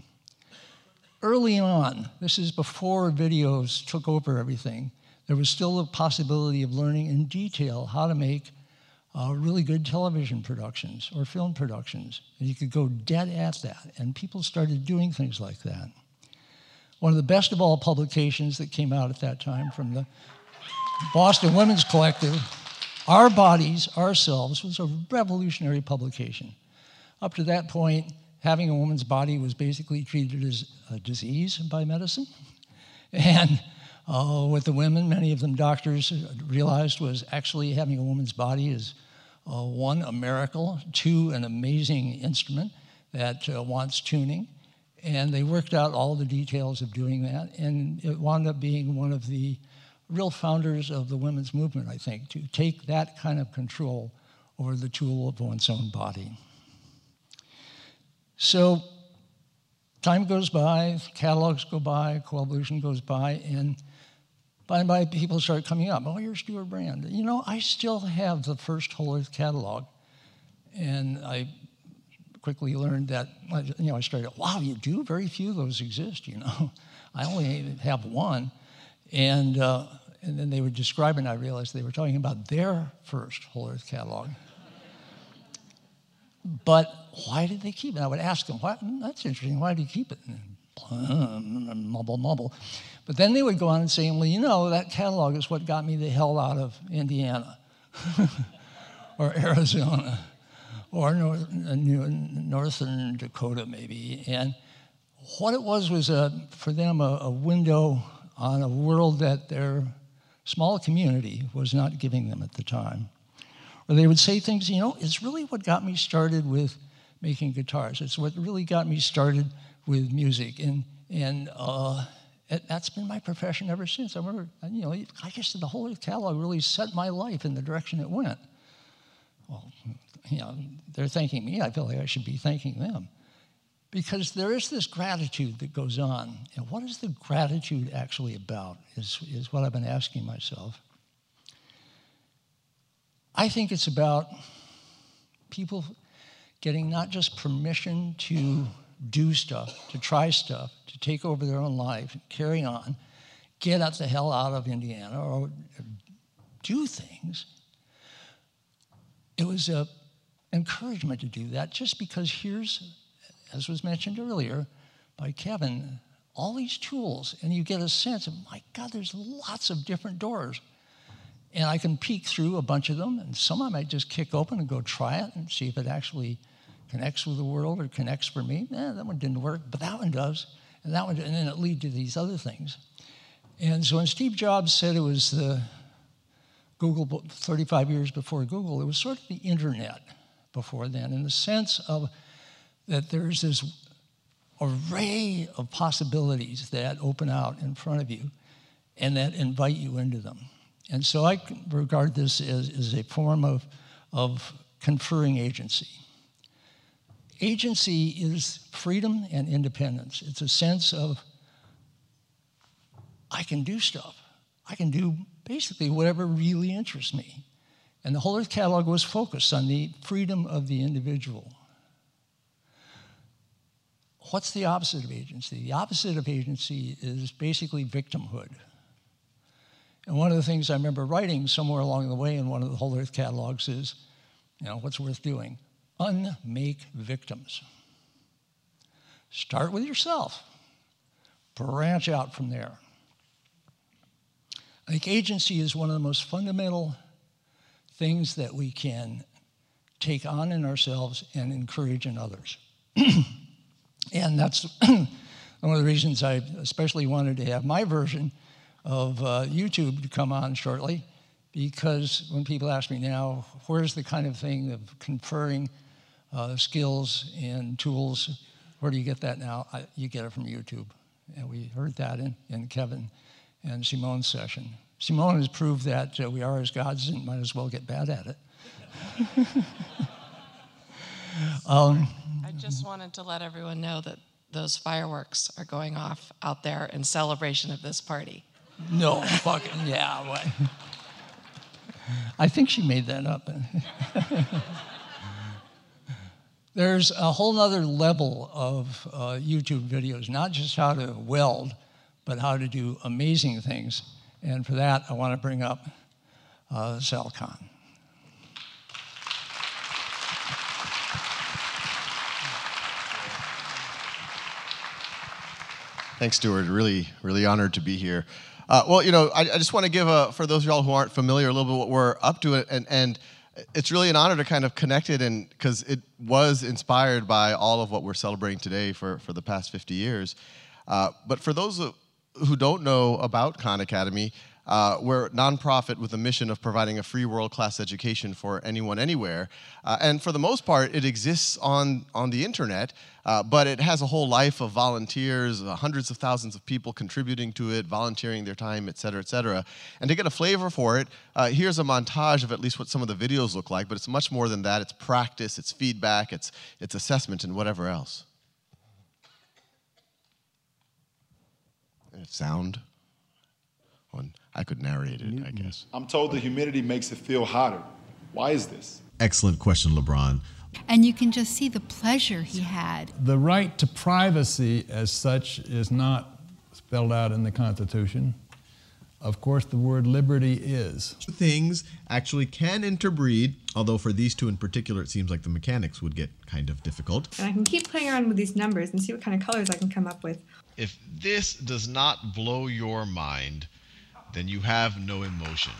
early on, this is before videos took over everything, there was still a possibility of learning in detail how to make uh, really good television productions or film productions. And you could go dead at that. And people started doing things like that. One of the best of all publications that came out at that time from the Boston Women's Collective, Our Bodies, Ourselves, was a revolutionary publication. Up to that point, having a woman's body was basically treated as a disease by medicine. And uh, with the women, many of them doctors realized was actually having a woman's body is uh, one, a miracle, two, an amazing instrument that uh, wants tuning. And they worked out all the details of doing that. And it wound up being one of the real founders of the women's movement, I think, to take that kind of control over the tool of one's own body. So time goes by, catalogs go by, coevolution goes by, and by and by people start coming up. Oh, you're Stewart Brand. You know, I still have the first Whole Earth catalog. And I quickly learned that, you know, I started, wow, you do? Very few of those exist, you know. I only have one. And, uh, and then they were describing, I realized they were talking about their first Whole Earth catalog. But why did they keep it? I would ask them, why, hmm, that's interesting, why do you keep it? And mumble, mumble. But then they would go on and say, well, you know, that catalog is what got me the hell out of Indiana or Arizona or North, Northern Dakota, maybe. And what it was was a, for them a, a window on a world that their small community was not giving them at the time. Or they would say things, you know, it's really what got me started with making guitars. It's what really got me started with music. And, and uh, it, that's been my profession ever since. I remember, you know, I guess the whole catalog really set my life in the direction it went. Well, you know, they're thanking me. I feel like I should be thanking them. Because there is this gratitude that goes on. And what is the gratitude actually about, is, is what I've been asking myself. I think it's about people getting not just permission to do stuff, to try stuff, to take over their own life, carry on, get out the hell out of Indiana or do things. It was an encouragement to do that just because here's, as was mentioned earlier by Kevin, all these tools, and you get a sense of, my God, there's lots of different doors and I can peek through a bunch of them, and some I might just kick open and go try it and see if it actually connects with the world or connects for me. Eh, that one didn't work, but that one does, and that one, and then it leads to these other things. And so when Steve Jobs said it was the Google 35 years before Google, it was sort of the internet before then, in the sense of that there's this array of possibilities that open out in front of you and that invite you into them. And so I regard this as, as a form of, of conferring agency. Agency is freedom and independence. It's a sense of I can do stuff. I can do basically whatever really interests me. And the Whole Earth Catalog was focused on the freedom of the individual. What's the opposite of agency? The opposite of agency is basically victimhood. And one of the things I remember writing somewhere along the way in one of the Whole Earth catalogs is, you know, what's worth doing? Unmake victims. Start with yourself, branch out from there. I think agency is one of the most fundamental things that we can take on in ourselves and encourage in others. and that's one of the reasons I especially wanted to have my version of uh, YouTube to come on shortly, because when people ask me now, where's the kind of thing of conferring uh, skills and tools, where do you get that now? I, you get it from YouTube. And we heard that in, in Kevin and Simone's session. Simone has proved that uh, we are as gods and might as well get bad at it. um, I just wanted to let everyone know that those fireworks are going off out there in celebration of this party. No, fucking, yeah. What? I think she made that up. There's a whole other level of uh, YouTube videos, not just how to weld, but how to do amazing things. And for that, I want to bring up uh, Sal Khan. Thanks, Stewart. Really, really honored to be here. Uh, well, you know, I, I just want to give a, for those of y'all who aren't familiar, a little bit what we're up to, and, and it's really an honor to kind of connect it, and because it was inspired by all of what we're celebrating today for, for the past 50 years. Uh, but for those who don't know about Khan Academy, uh, we're a nonprofit with a mission of providing a free world-class education for anyone, anywhere. Uh, and for the most part, it exists on, on the internet, uh, but it has a whole life of volunteers, uh, hundreds of thousands of people contributing to it, volunteering their time, et cetera, et cetera. And to get a flavor for it, uh, here's a montage of at least what some of the videos look like, but it's much more than that. It's practice, it's feedback, it's, it's assessment, and whatever else. It's sound. One. I could narrate it, I guess. I'm told the humidity makes it feel hotter. Why is this? Excellent question, LeBron. And you can just see the pleasure he had. The right to privacy, as such, is not spelled out in the Constitution. Of course, the word liberty is. Things actually can interbreed, although for these two in particular, it seems like the mechanics would get kind of difficult. And I can keep playing around with these numbers and see what kind of colors I can come up with. If this does not blow your mind, then you have no emotion.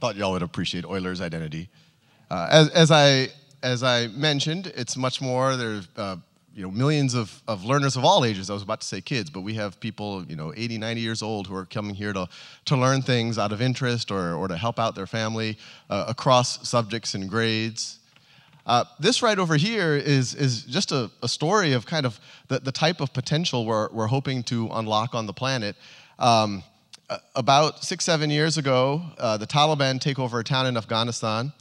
Thought y'all would appreciate Euler's identity. Uh, as, as, I, as I mentioned, it's much more. There's uh, you know, millions of, of learners of all ages. I was about to say kids, but we have people, you know, 80, 90 years old who are coming here to, to learn things out of interest or, or to help out their family uh, across subjects and grades. Uh, this right over here is, is just a, a story of kind of the, the type of potential we're, we're hoping to unlock on the planet. Um, about six, seven years ago, uh, the Taliban take over a town in Afghanistan,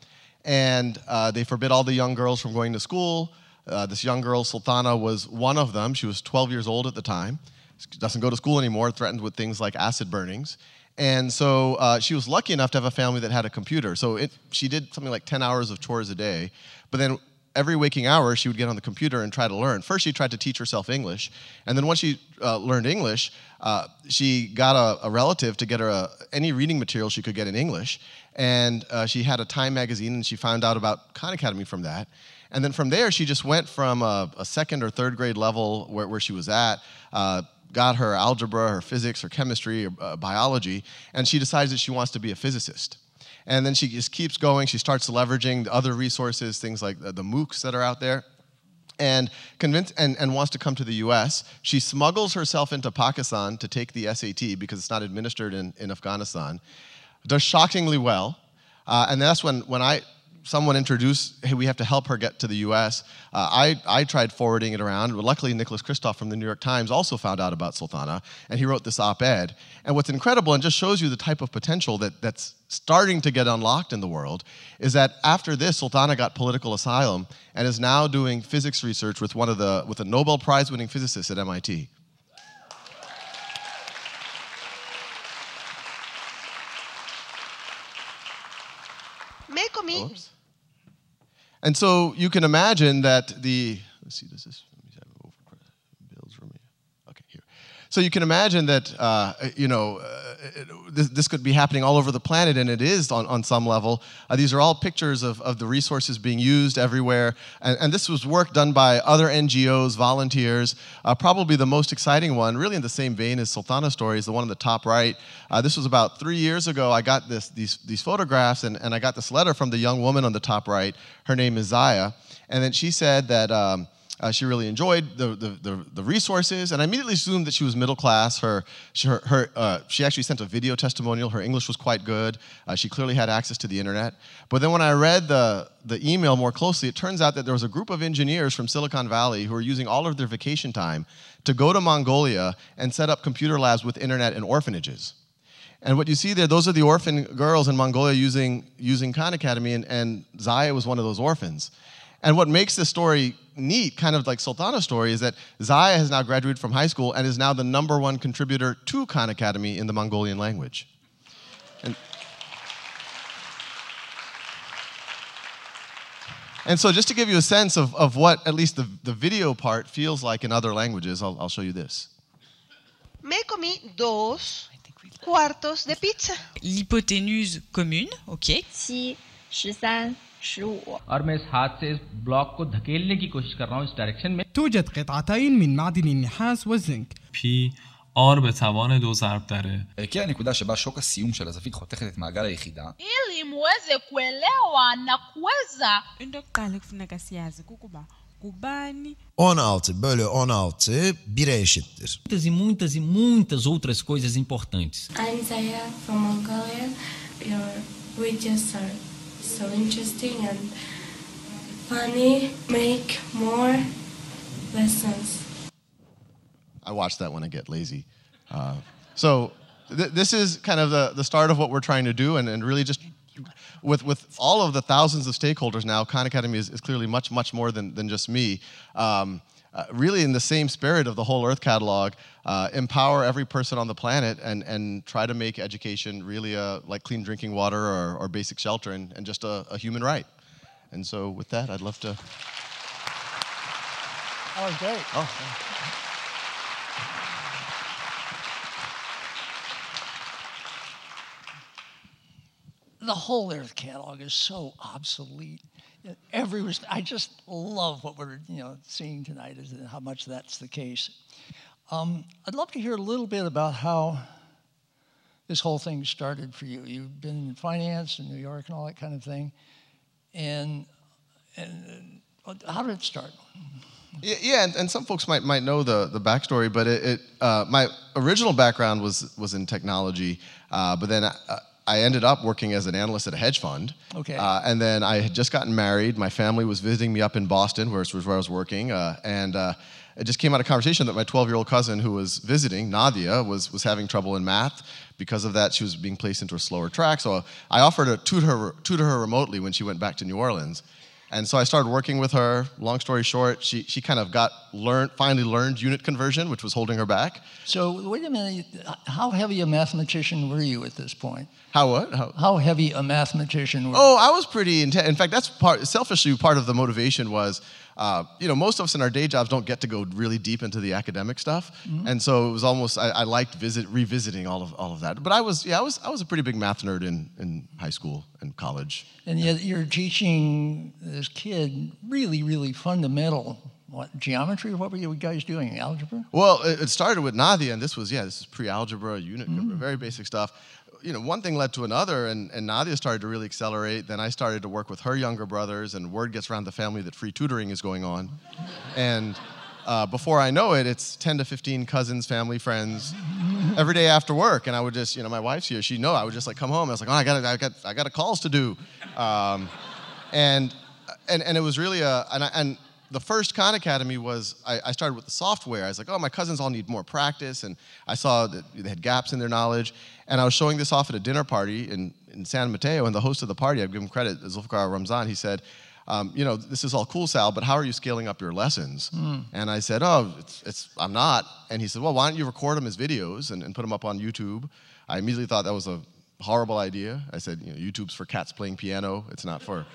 and uh, they forbid all the young girls from going to school. Uh, this young girl, Sultana, was one of them. She was 12 years old at the time. She doesn't go to school anymore, threatened with things like acid burnings. And so uh, she was lucky enough to have a family that had a computer. So it, she did something like 10 hours of chores a day. But then every waking hour, she would get on the computer and try to learn. First, she tried to teach herself English, and then once she uh, learned English, uh, she got a, a, relative to get her a, any reading material she could get in English, and uh, she had a Time magazine, and she found out about Khan Academy from that. And then from there, she just went from a, a second or third grade level where, where she was at, uh, got her algebra, her physics, her chemistry, or uh, biology, and she decides that she wants to be a physicist. And then she just keeps going. She starts leveraging other resources, things like the, the MOOCs that are out there and convince and, and wants to come to the US. She smuggles herself into Pakistan to take the SAT because it's not administered in, in Afghanistan. Does shockingly well. Uh, and that's when, when I someone introduced, hey, we have to help her get to the US. Uh, I, I tried forwarding it around. Luckily, Nicholas Kristof from the New York Times also found out about Sultana, and he wrote this op ed. And what's incredible, and just shows you the type of potential that, that's starting to get unlocked in the world, is that after this, Sultana got political asylum and is now doing physics research with one of the with a Nobel Prize winning physicist at MIT. Make me. And so you can imagine that the let's see, does this let me have it over builds for me? Okay, here. So you can imagine that uh, you know uh, this, this could be happening all over the planet, and it is on, on some level. Uh, these are all pictures of, of the resources being used everywhere, and, and this was work done by other NGOs, volunteers. Uh, probably the most exciting one, really in the same vein as Sultana story, is the one on the top right. Uh, this was about three years ago. I got this, these, these photographs, and, and I got this letter from the young woman on the top right. Her name is Zaya, and then she said that. Um, uh, she really enjoyed the, the, the, the, resources, and I immediately assumed that she was middle class. Her, she, her, her uh, she actually sent a video testimonial. Her English was quite good. Uh, she clearly had access to the internet. But then when I read the, the email more closely, it turns out that there was a group of engineers from Silicon Valley who were using all of their vacation time to go to Mongolia and set up computer labs with internet in orphanages. And what you see there, those are the orphan girls in Mongolia using, using Khan Academy, and, and Zaya was one of those orphans. And what makes this story neat, kind of like Sultana's story, is that Zaya has now graduated from high school and is now the number one contributor to Khan Academy in the Mongolian language. And, and so, just to give you a sense of, of what at least the, the video part feels like in other languages, I'll, I'll show you this. Me comí dos cuartos de pizza. L'hypoténuse commune, ok. Si, 13. توجد قطعتين من معدن النحاس والزنك P R به توان دو ضرب داره הגיעה הנקודה שבה שוק הסיום של הזווית חותכת את מעגל היחידה. ili muweze kuelewa na kuweza into yokuqala ekufuneka siyazi kukuba kubani 16 bölü 16 1'e eşittir. Muitas e muitas e muitas outras coisas importantes. I'm Zaya from Mongolia. Your videos are So interesting and funny. Make more lessons. I watch that when I get lazy. Uh, so th- this is kind of the, the start of what we're trying to do, and, and really just with, with all of the thousands of stakeholders now, Khan Academy is, is clearly much, much more than, than just me. Um, uh, really, in the same spirit of the whole Earth catalog, uh, empower every person on the planet and, and try to make education really a, like clean drinking water or, or basic shelter and, and just a, a human right. And so, with that, I'd love to. That was great. Oh. the whole Earth catalog is so obsolete. Every I just love what we're you know seeing tonight is how much that's the case. Um, I'd love to hear a little bit about how this whole thing started for you. You've been in finance in New York and all that kind of thing, and and uh, how did it start? Yeah, yeah and, and, some folks might might know the the backstory, but it, it uh, my original background was was in technology, uh, but then. I, I ended up working as an analyst at a hedge fund. Okay. Uh, and then I had just gotten married. My family was visiting me up in Boston, where was where I was working, uh, and uh, it just came out of conversation that my 12-year-old cousin, who was visiting, Nadia, was was having trouble in math. Because of that, she was being placed into a slower track. So I offered to tutor her, tutor her remotely when she went back to New Orleans. And so I started working with her. Long story short, she, she kind of got learned, finally learned unit conversion, which was holding her back. So wait a minute, how heavy a mathematician were you at this point? How what? How, how heavy a mathematician were Oh, I was pretty intense. In fact, that's part, selfishly, part of the motivation was, uh, you know, most of us in our day jobs don't get to go really deep into the academic stuff. Mm-hmm. And so it was almost, I, I liked visit, revisiting all of, all of that. But I was, yeah, I was, I was a pretty big math nerd in, in high school and college. And yet you're teaching this kid really, really fundamental what geometry? What were you guys doing? Algebra? Well, it, it started with Nadia, and this was yeah, this is pre-algebra, unit, mm-hmm. very basic stuff. You know, one thing led to another, and, and Nadia started to really accelerate. Then I started to work with her younger brothers, and word gets around the family that free tutoring is going on, and. Uh, before I know it, it's 10 to 15 cousins, family, friends, every day after work. And I would just, you know, my wife's here. She know I would just like come home. I was like, oh, I got, I got, I got calls to do. Um, and and and it was really a and I, and the first Khan Academy was I, I started with the software. I was like, oh, my cousins all need more practice, and I saw that they had gaps in their knowledge, and I was showing this off at a dinner party in in San Mateo, and the host of the party, I'd give him credit, Zulfikar Ramzan, he said. Um, you know, this is all cool, Sal, but how are you scaling up your lessons? Mm. And I said, oh, it's, it's, I'm not. And he said, well, why don't you record them as videos and, and put them up on YouTube? I immediately thought that was a horrible idea. I said, you know, YouTube's for cats playing piano. It's not for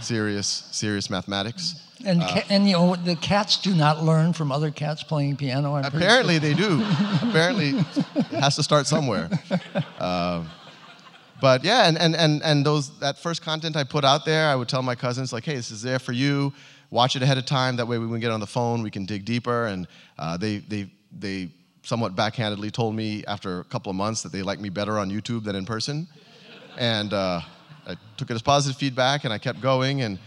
serious, serious mathematics. And, Uh, ca- and you know, the cats do not learn from other cats playing piano. I'm apparently sure. they do. apparently it has to start somewhere. Um, but yeah, and, and, and, and those, that first content I put out there, I would tell my cousins, like, hey, this is there for you. Watch it ahead of time. That way, when we get on the phone, we can dig deeper. And uh, they, they, they somewhat backhandedly told me after a couple of months that they like me better on YouTube than in person. And uh, I took it as positive feedback, and I kept going. And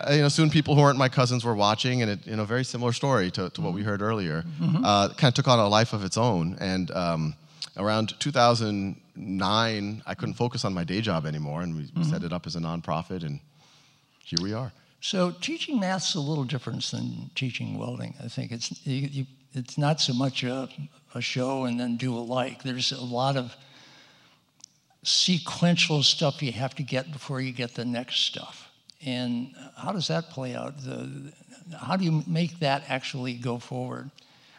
uh, you know, soon people who weren't my cousins were watching, and it, you know, very similar story to, to what we heard earlier. Mhm. Uh, kind of took on a life of its own. And um, around 2009, I couldn't focus on my day job anymore, and we, we set it up as a nonprofit, and here we are. So teaching math's a little different than teaching welding. I think it's you, you, it's not so much a, a show and then do a like. There's a lot of sequential stuff you have to get before you get the next stuff. And how does that play out? The, how do you make that actually go forward?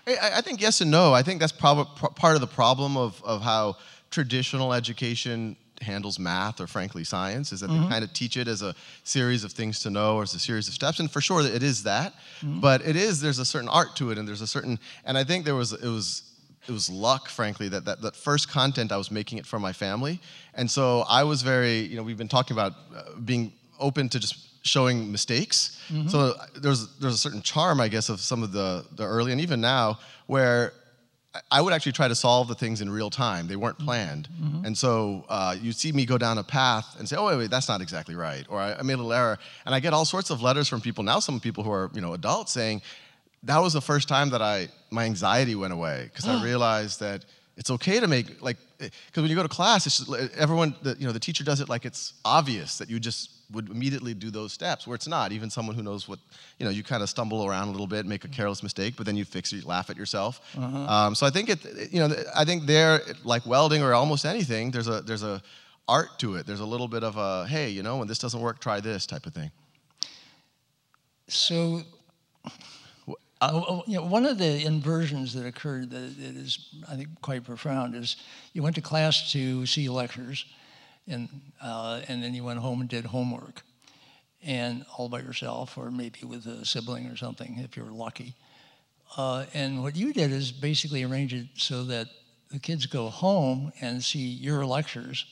I, I think yes and no. I think that's prob- part of the problem of, of how traditional education handles math or frankly science is that Mhm. they kind of teach it as a series of things to know or as a series of steps and for sure it is that Mhm. but it is there's a certain art to it and there's a certain and i think there was it was it was luck frankly that, that that first content i was making it for my family and so i was very you know we've been talking about uh, being open to just showing mistakes Mhm. so uh, there's there's a certain charm, I guess, of some of the the early and even now where I- would actually try to solve the things in real time. They weren't planned, Mhm. and so uh, you see me go down a path and say, "Oh wait, wait, that's not exactly right," or I, I made a little error, and I get all sorts of letters from people now. Some people who are you know adults saying, "That was the first time that I my anxiety went away because I realized that." It's okay to make like because when you go to class, it's just, everyone the, you know the teacher does it like it's obvious that you just would immediately do those steps where it's not. Even someone who knows what you know, you kind of stumble around a little bit, make a careless mistake, but then you fix it, you laugh at yourself. Uh-huh. Um, so I think it, you know, I think there, like welding or almost anything, there's a there's a art to it. There's a little bit of a hey, you know, when this doesn't work, try this type of thing. So, uh, you know, one of the inversions that occurred that, that is, I think, quite profound is you went to class to see lectures, and uh, and then you went home and did homework, and all by yourself, or maybe with a sibling or something, if you're lucky. Uh, and what you did is basically arrange it so that the kids go home and see your lectures,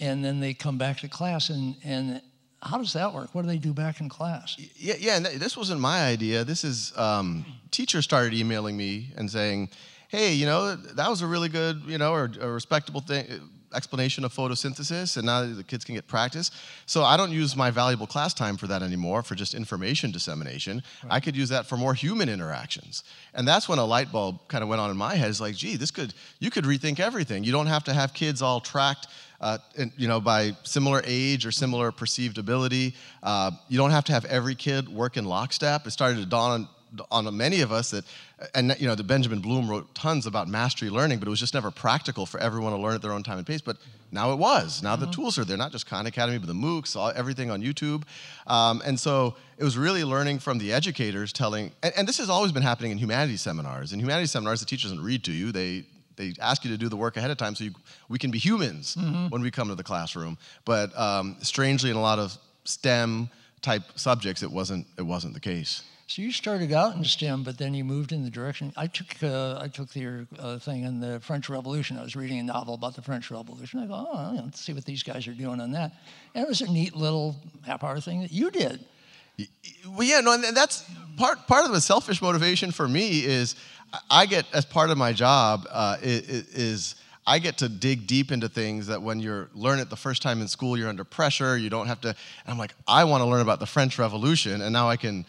and then they come back to class. And, and how does that work? What do they do back in class? Yeah, yeah. And th- this wasn't my idea. This is um, teachers started emailing me and saying, "Hey, you know, that was a really good, you know, or a respectable thing." explanation of photosynthesis and now the kids can get practice so i don't use my valuable class time for that anymore for just information dissemination i could use that for more human interactions and that's when a light bulb kind of went on in my head it's like gee this could you could rethink everything you don't have to have kids all tracked uh, in- you know, by similar age or similar perceived ability. Uh, you don't have to have every kid work in lockstep. It started to dawn on, on many of us that, and you know, the Benjamin Bloom wrote tons about mastery learning, but it was just never practical for everyone to learn at their own time and pace. But now it was. Now the tools are there, not just Khan Academy, but the MOOCs, all, everything on YouTube. Um, and so it was really learning from the educators telling, and, and this has always been happening in humanities seminars. In humanities seminars, the teacher doesn't read to you. They they ask you to do the work ahead of time so you, we can be humans Mhm. when we come to the classroom. But um, strangely, in a lot of STEM type subjects, it wasn't it wasn't the case. So you started out in STEM, but then you moved in the direction. I took uh, I took your uh, thing in the French Revolution. I was reading a novel about the French Revolution. I thought, oh, let's see what these guys are doing on that. And it was a neat little half-hour thing that you did. Well, yeah, no, and that's part part of the selfish motivation for me is I- I get as part of my job uh, i- i- is I get to dig deep into things that when you're learn it the first time in school, you're under pressure. You don't have to. And I'm like, I want to learn about the French Revolution, and now I can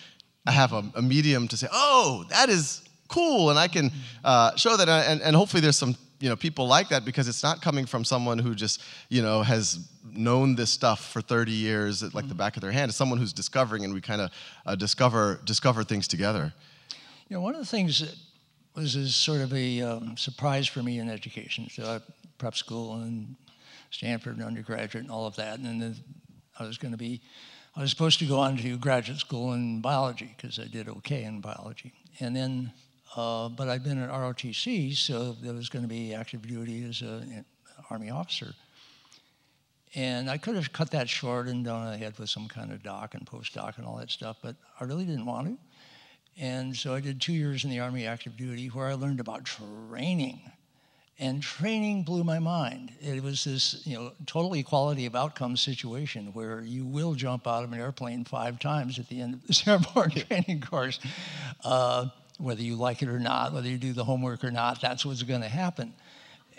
I have a, a medium to say, oh, that is cool, and I can uh, show that, and, and hopefully there's some you you know people like that because it's not coming from someone who just you know has known this stuff for 30 years at like the back of their hand. It's someone who's discovering, and we kind of uh, discover discover things together. You know, one of the things that was is sort of a um, surprise for me in education. So I prep school and Stanford and undergraduate and all of that, and then I was going to be, I was supposed to go on to graduate school in biology because I did okay in biology, and then, uh, but I'd been at ROTC, so there was going to be active duty as an army officer. And I could have cut that short and gone ahead with some kind of doc and postdoc and all that stuff, but I really didn't want to. And so I did two years in the Army active duty where I learned about training. And training blew my mind. It was this, you know, total equality of outcome situation where you will jump out of an airplane five times at the end of this airborne training course, uh, whether you like it or not, whether you do the homework or not. That's what's going to happen.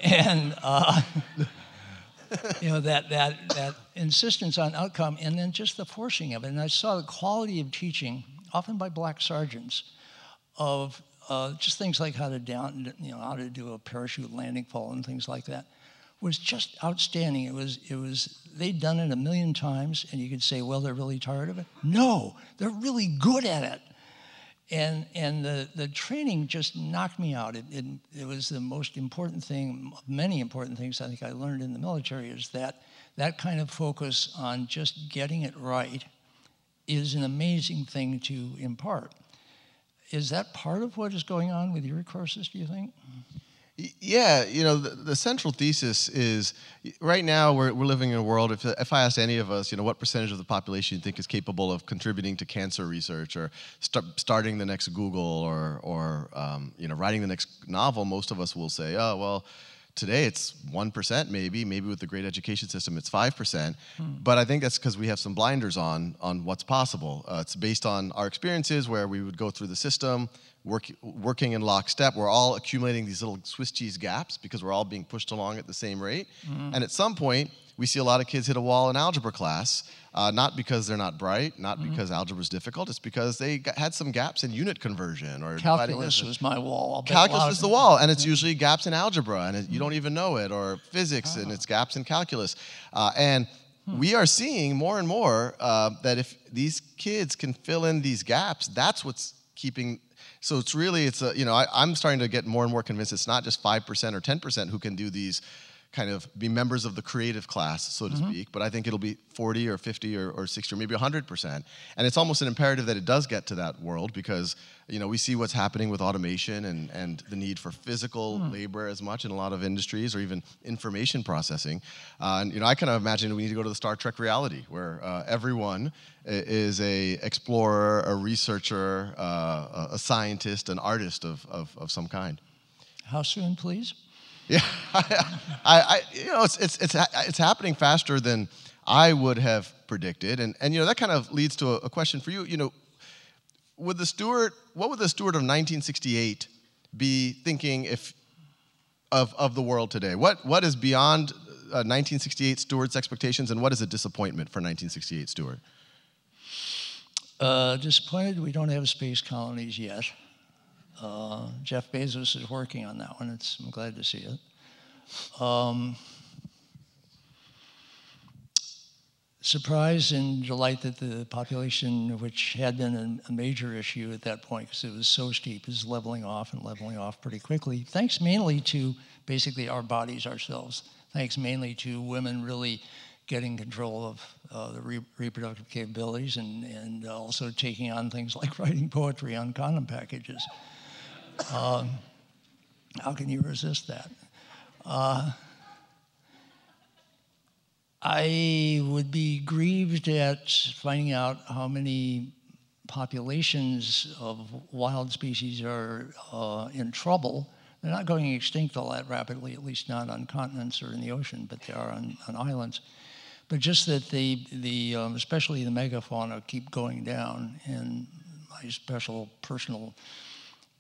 And uh, you know that that that insistence on outcome, and then just the forcing of it. And I saw the quality of teaching often by black sergeants, of uh, just things like how to down, you know, how to do a parachute landing fall and things like that, was just outstanding. It was, it was, they'd done it a million times, and you could say, well, they're really tired of it. No, they're really good at it. And, and the, the training just knocked me out. It, it, it was the most important thing, many important things I think I learned in the military is that that kind of focus on just getting it right is an amazing thing to impart. Is that part of what is going on with your courses, do you think? Yeah, you know, the, the, central thesis is right now we're, we're living in a world. If, if I asked any of us, you know, what percentage of the population you think is capable of contributing to cancer research or start, starting the next Google or, or um, you know, writing the next novel, most of us will say, oh, well, today it's 1% maybe maybe with the great education system it's 5% hmm. but i think that's because we have some blinders on on what's possible uh, it's based on our experiences where we would go through the system work, working in lockstep we're all accumulating these little swiss cheese gaps because we're all being pushed along at the same rate hmm. and at some point we see a lot of kids hit a wall in algebra class, uh, not because they're not bright, not mm-hmm. because algebra is difficult. It's because they got, had some gaps in unit conversion or calculus was my wall. Calculus is the wall, and it's yeah. usually gaps in algebra, and it, you don't even know it, or physics, and it's gaps in calculus, uh, and. Hmm. We are seeing more and more uh, that if these kids can fill in these gaps, that's what's keeping so it's really it's a you know I, am starting to get more and more convinced it's not just 5% or 10% who can do these kind of be members of the creative class, so to mm-hmm. speak. But I think it'll be 40 or 50 or, or 60 or maybe 100%. And it's almost an imperative that it does get to that world because, you know, we see what's happening with automation and, and the need for physical mm. labor as much in a lot of industries or even information processing. Uh, and, you know, I kind of imagine we need to go to the Star Trek reality where uh, everyone is a explorer, a researcher, uh, a scientist, an artist of, of, of some kind. How soon, please? Yeah, I, I, you know, it's, it's, it's, it's happening faster than I would have predicted. And, and you know, that kind of leads to a, a question for you. You know, would the Stewart, what would the Stewart of 1968 be thinking if, of, of the world today? What, what is beyond uh, 1968 Stewart's expectations and what is a disappointment for 1968 Stewart? Uh, disappointed we don't have space colonies yet. Uh, Jeff Bezos is working on that one. It's, I'm glad to see it. Um, surprise and delight that the population, which had been a, major issue at that point because it was so steep, is leveling off and leveling off pretty quickly, thanks mainly to basically our bodies ourselves, thanks mainly to women really getting control of uh, the re- reproductive capabilities and, and also taking on things like writing poetry on condom packages. Uh, how can you resist that? Uh, I would be grieved at finding out how many populations of wild species are uh, in trouble. They're not going extinct all that rapidly, at least not on continents or in the ocean, but they are on, on islands. But just that the, the um, especially the megafauna keep going down, and my special personal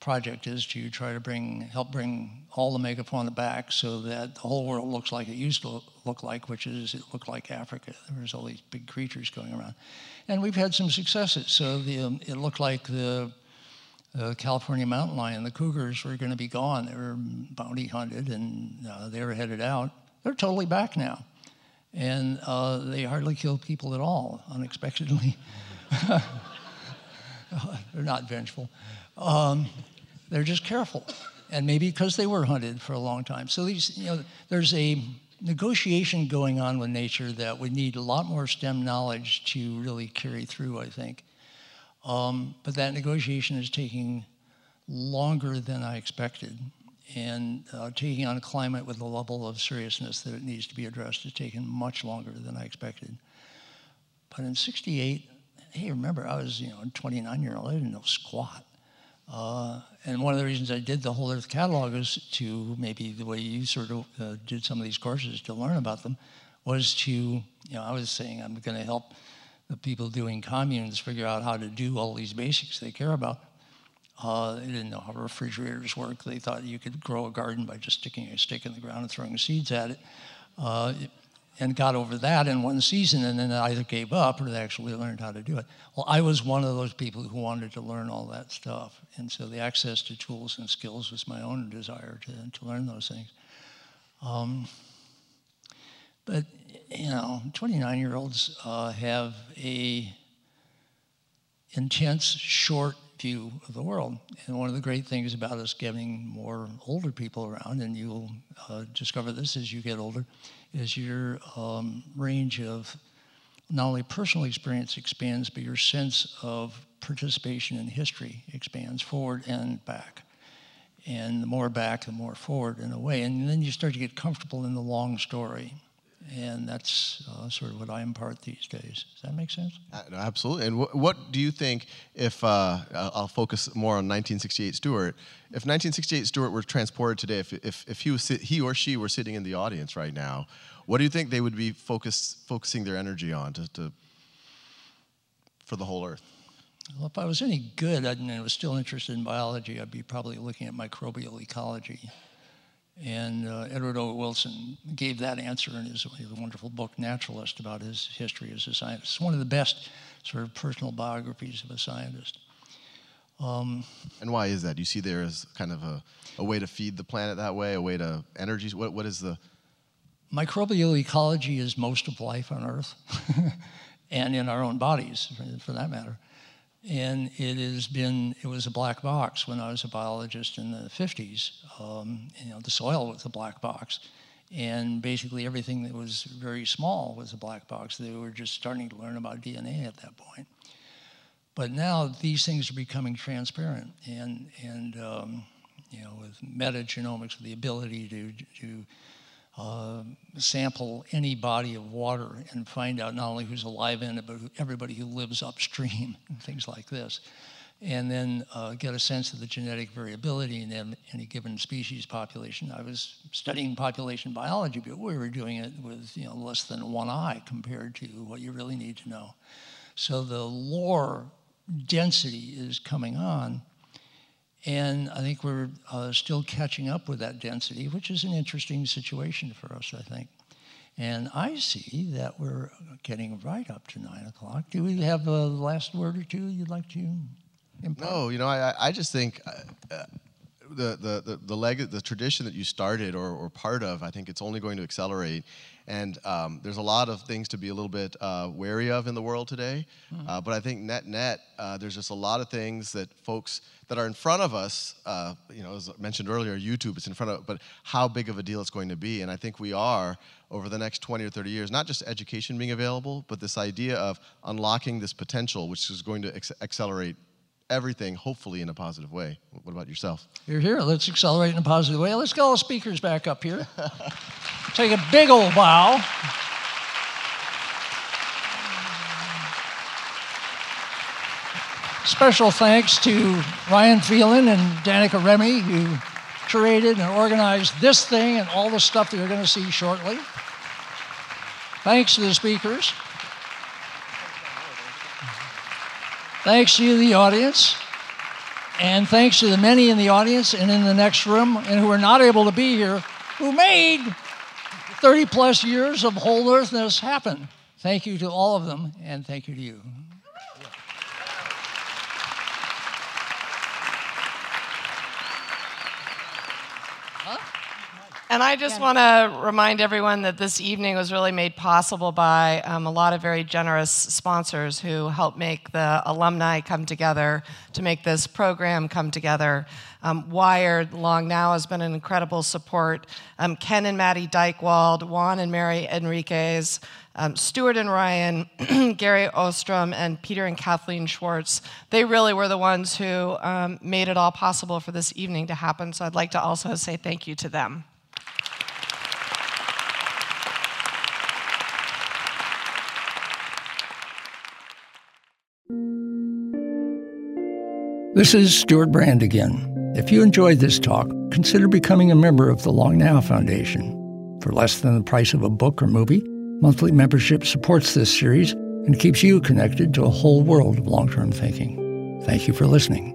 project is to try to bring, help bring all the megafauna back so that the whole world looks like it used to look like, which is it looked like Africa. There was all these big creatures going around. And we've had some successes. So the, um, it looked like the, the California mountain lion, the cougars were going to be gone. They were bounty hunted and uh, they were headed out. They're totally back now. And uh, they hardly kill people at all, unexpectedly. they're not vengeful. Um, they're just careful. And maybe because they were hunted for a long time. So these, you know, there's a negotiation going on with nature that would need a lot more STEM knowledge to really carry through, I think. Um, but that negotiation is taking longer than I expected. And uh, taking on climate with the level of seriousness that it needs to be addressed has taken much longer than I expected. But in 68, hey, remember, I was, you know, a 29 year old, I didn't know squat. Uh, and one of the reasons I did the Whole Earth Catalog is to maybe the way you sort of uh, did some of these courses to learn about them was to, you know, I was saying I'm going to help the people doing communes figure out how to do all these basics they care about. Uh, they didn't know how refrigerators work. They thought you could grow a garden by just sticking a stick in the ground and throwing seeds at it. Uh, and got over that in one season and then either gave up or they actually learned how to do it. Well, I was one of those people who wanted to learn all that stuff. And so the access to tools and skills was my own desire to, to learn those things. Um, but, you know, 29 year olds uh, have a intense, short view of the world. And one of the great things about us getting more older people around, and you'll uh, discover this as you get older, is your um, range of not only personal experience expands, but your sense of participation in history expands forward and back. And the more back, the more forward in a way. And then you start to get comfortable in the long story. And that's uh, sort of what I impart these days. Does that make sense? Uh, no, absolutely. And wh- what do you think if uh, I'll focus more on 1968 Stewart? If 1968 Stewart were transported today, if, if, if he, was he or she were sitting in the audience right now, what do you think they would be focus, focusing their energy on to, to, for the whole Earth? Well, if I was any good and I was still interested in biology, I'd be probably looking at microbial ecology. And uh, Edward O. Wilson gave that answer in his, his, wonderful book, Naturalist, about his history as a scientist. It's one of the best sort of personal biographies of a scientist. Um, and why is that? Do you see there as kind of a, a way to feed the planet that way, a way to energies? What, what is the. Microbial ecology is most of life on Earth and in our own bodies, for, for that matter and it has been it was a black box when I was a biologist in the 50s. Um, you know, the soil was a black box, and basically everything that was very small was a black box. They were just starting to learn about DNA at that point. But now these things are becoming transparent, and and um, you know, with metagenomics, with the ability to to uh, sample any body of water and find out not only who's alive in it, but everybody who lives upstream and things like this. And then uh, get a sense of the genetic variability in any given species population. I was studying population biology, but we were doing it with you know, less than one eye compared to what you really need to know. So the lore density is coming on and I think we're uh, still catching up with that density, which is an interesting situation for us, I think. And I see that we're getting right up to nine o'clock. Do we have a last word or two you'd like to impart? No, you know, I, I just think uh, uh, the, the, the, the, leg, the tradition that you started or, or part of, I think it's only going to accelerate. And um, there's a lot of things to be a little bit uh, wary of in the world today. Mm-hmm. Uh, but I think net net, uh, there's just a lot of things that folks that are in front of us, uh, you know, as I mentioned earlier, YouTube, is in front of, but how big of a deal it's going to be. And I think we are, over the next 20 or 30 years, not just education being available, but this idea of unlocking this potential, which is going to ex- accelerate everything, hopefully in a positive way. What about yourself? You're here. Let's accelerate in a positive way. Let's get all the speakers back up here. Take a big old bow. Special thanks to Ryan Phelan and Danica Remy, who curated and organized this thing and all the stuff that you're going to see shortly. Thanks to the speakers. Thanks to you, the audience. And thanks to the many in the audience and in the next room and who are not able to be here, who made 30 plus years of whole earthness happen. Thank you to all of them, and thank you to you. And I just want to remind everyone that this evening was really made possible by um, a lot of very generous sponsors who helped make the alumni come together, to make this program come together. Um, Wired Long Now has been an incredible support. Um, Ken and Maddy Dychtwald, Juan and Mary Enriquez, um, Stewart and Ryan, Gerry Ohrstrom, and Peter and Cathleen Schwartz. They really were the ones who um, made it all possible for this evening to happen. So I'd like to also say thank you to them. This is Stewart Brand again. If you enjoyed this talk, consider becoming a member of the Long Now Foundation. For less than the price of a book or movie, monthly membership supports this series and keeps you connected to a whole world of long term thinking. Thank you for listening.